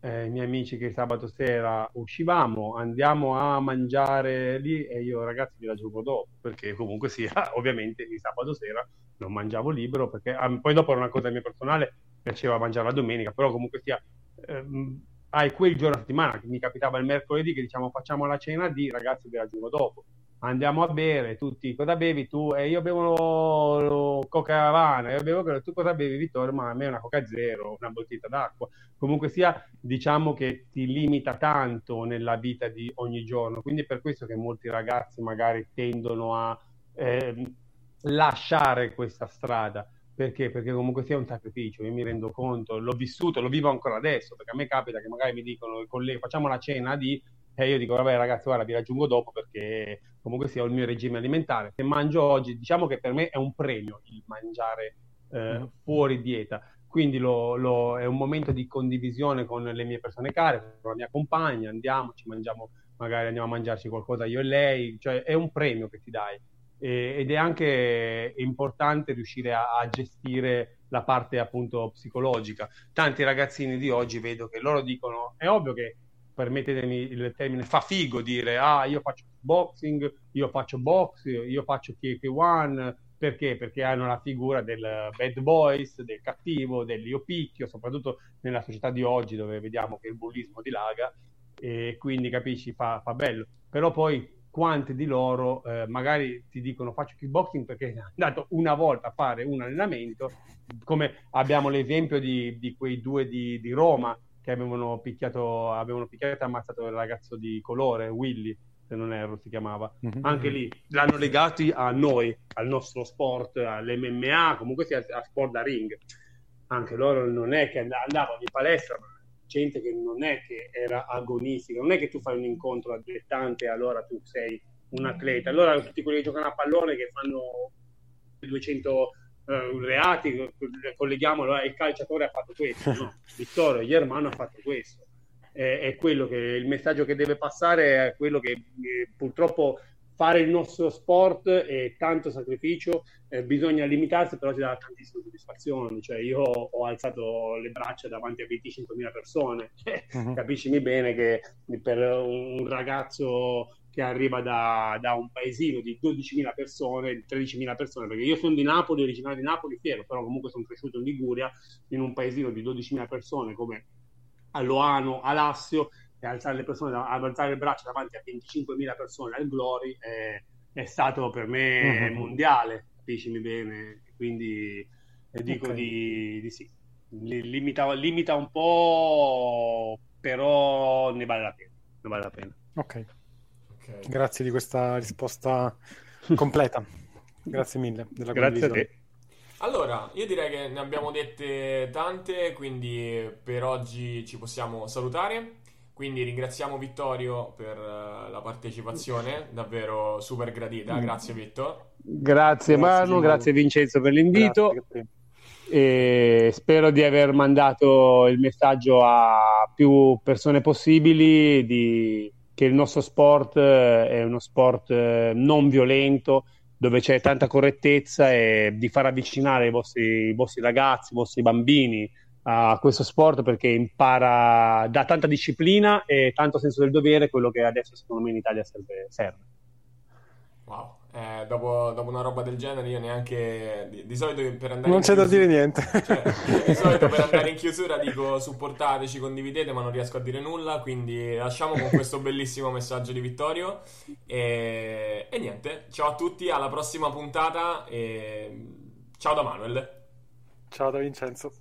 eh, i miei amici che sabato sera uscivamo, andiamo a mangiare lì e io ragazzi vi raggiungo dopo, perché comunque sia, ovviamente il sabato sera non mangiavo libero, perché ah, poi dopo era una cosa mia personale, piaceva mangiare la domenica, però comunque sia... Ehm, hai quel giorno a settimana che mi capitava il mercoledì che diciamo facciamo la cena di ragazzi vi raggiungo dopo andiamo a bere tutti, cosa bevi tu? E io bevo coca Havana, io bevo quello, tu cosa bevi Vittorio? Ma a me una coca zero, una bottiglia d'acqua. Comunque sia, diciamo che ti limita tanto nella vita di ogni giorno, quindi è per questo che molti ragazzi magari tendono a eh, lasciare questa strada. Perché? Perché comunque sia un sacrificio, io mi rendo conto, l'ho vissuto, lo vivo ancora adesso, perché a me capita che magari mi dicono i colleghi facciamo la cena di e io dico, vabbè ragazzi, guarda, vi raggiungo dopo perché comunque sia il mio regime alimentare. Se mangio oggi, diciamo che per me è un premio il mangiare eh, mm. fuori dieta. Quindi lo, lo, è un momento di condivisione con le mie persone care, con la mia compagna, andiamo, ci mangiamo, magari andiamo a mangiarci qualcosa io e lei, cioè è un premio che ti dai. E, ed è anche importante riuscire a, a gestire la parte appunto psicologica. Tanti ragazzini di oggi vedo che loro dicono, è ovvio che permettetemi il termine, fa figo dire ah io faccio boxing, io faccio box, io faccio KK1, perché? Perché hanno la figura del bad boys, del cattivo, dell'io picchio, soprattutto nella società di oggi dove vediamo che il bullismo dilaga e quindi capisci, fa, fa bello. Però poi quanti di loro eh, magari ti dicono faccio kickboxing perché è andato una volta a fare un allenamento, come abbiamo l'esempio di, di quei due di, di Roma che avevano picchiato, avevano picchiato e ammazzato il ragazzo di colore, Willy, se non erro si chiamava. Mm-hmm. Anche lì l'hanno legati a noi, al nostro sport, all'MMA, comunque sia a sport da ring. Anche loro non è che andavano in palestra, gente che non è che era agonistica, non è che tu fai un incontro dilettante e allora tu sei un atleta. Allora tutti quelli che giocano a pallone che fanno 200 uh, reati, colleghiamo, allora il calciatore ha fatto questo, no? Vittorio Germano ha fatto questo. È, è, quello che il messaggio che deve passare è quello che eh, purtroppo fare il nostro sport è tanto sacrificio, eh, bisogna limitarsi, però ti dà tantissime soddisfazioni. Cioè, io ho alzato le braccia davanti a 25.000 persone, uh-huh. capiscimi bene che per un ragazzo che arriva da, da, un paesino di 12.000 persone, 13.000 persone, perché io sono di Napoli, originario di Napoli, fiero, però comunque sono cresciuto in Liguria, in un paesino di 12.000 persone come a Loano, a Lassio, e alzare le persone, alzare le braccia davanti a 25.000 persone al Glory è, è stato per me uh-huh. mondiale, capiscimi bene, quindi dico okay. di, di, sì. Limita, limita un po', però ne vale la pena. Ne vale la pena. Ok. Okay. Grazie di questa risposta completa. Grazie mille. Grazie a te. Allora, io direi che ne abbiamo dette tante, quindi per oggi ci possiamo salutare. Quindi ringraziamo Vittorio per uh, la partecipazione, davvero super gradita. Grazie Vittor. Grazie, grazie Manu, grazie Vincenzo per l'invito. E spero di aver mandato il messaggio a più persone possibili di che il nostro sport eh, è uno sport eh, non violento, dove c'è tanta correttezza e di far avvicinare i vostri, i vostri ragazzi, i vostri bambini a questo sport perché impara, da tanta disciplina e tanto senso del dovere, quello che adesso secondo me in Italia serve. serve. Wow. Eh, dopo, dopo, una roba del genere io neanche di, di solito per andare non c'è chiusura, da dire niente. Cioè, di solito per andare in chiusura dico supportateci condividete ma non riesco a dire nulla quindi lasciamo con questo bellissimo messaggio di Vittorio. E, e niente. Ciao a tutti alla prossima puntata e ciao da Manuel. Ciao da Vincenzo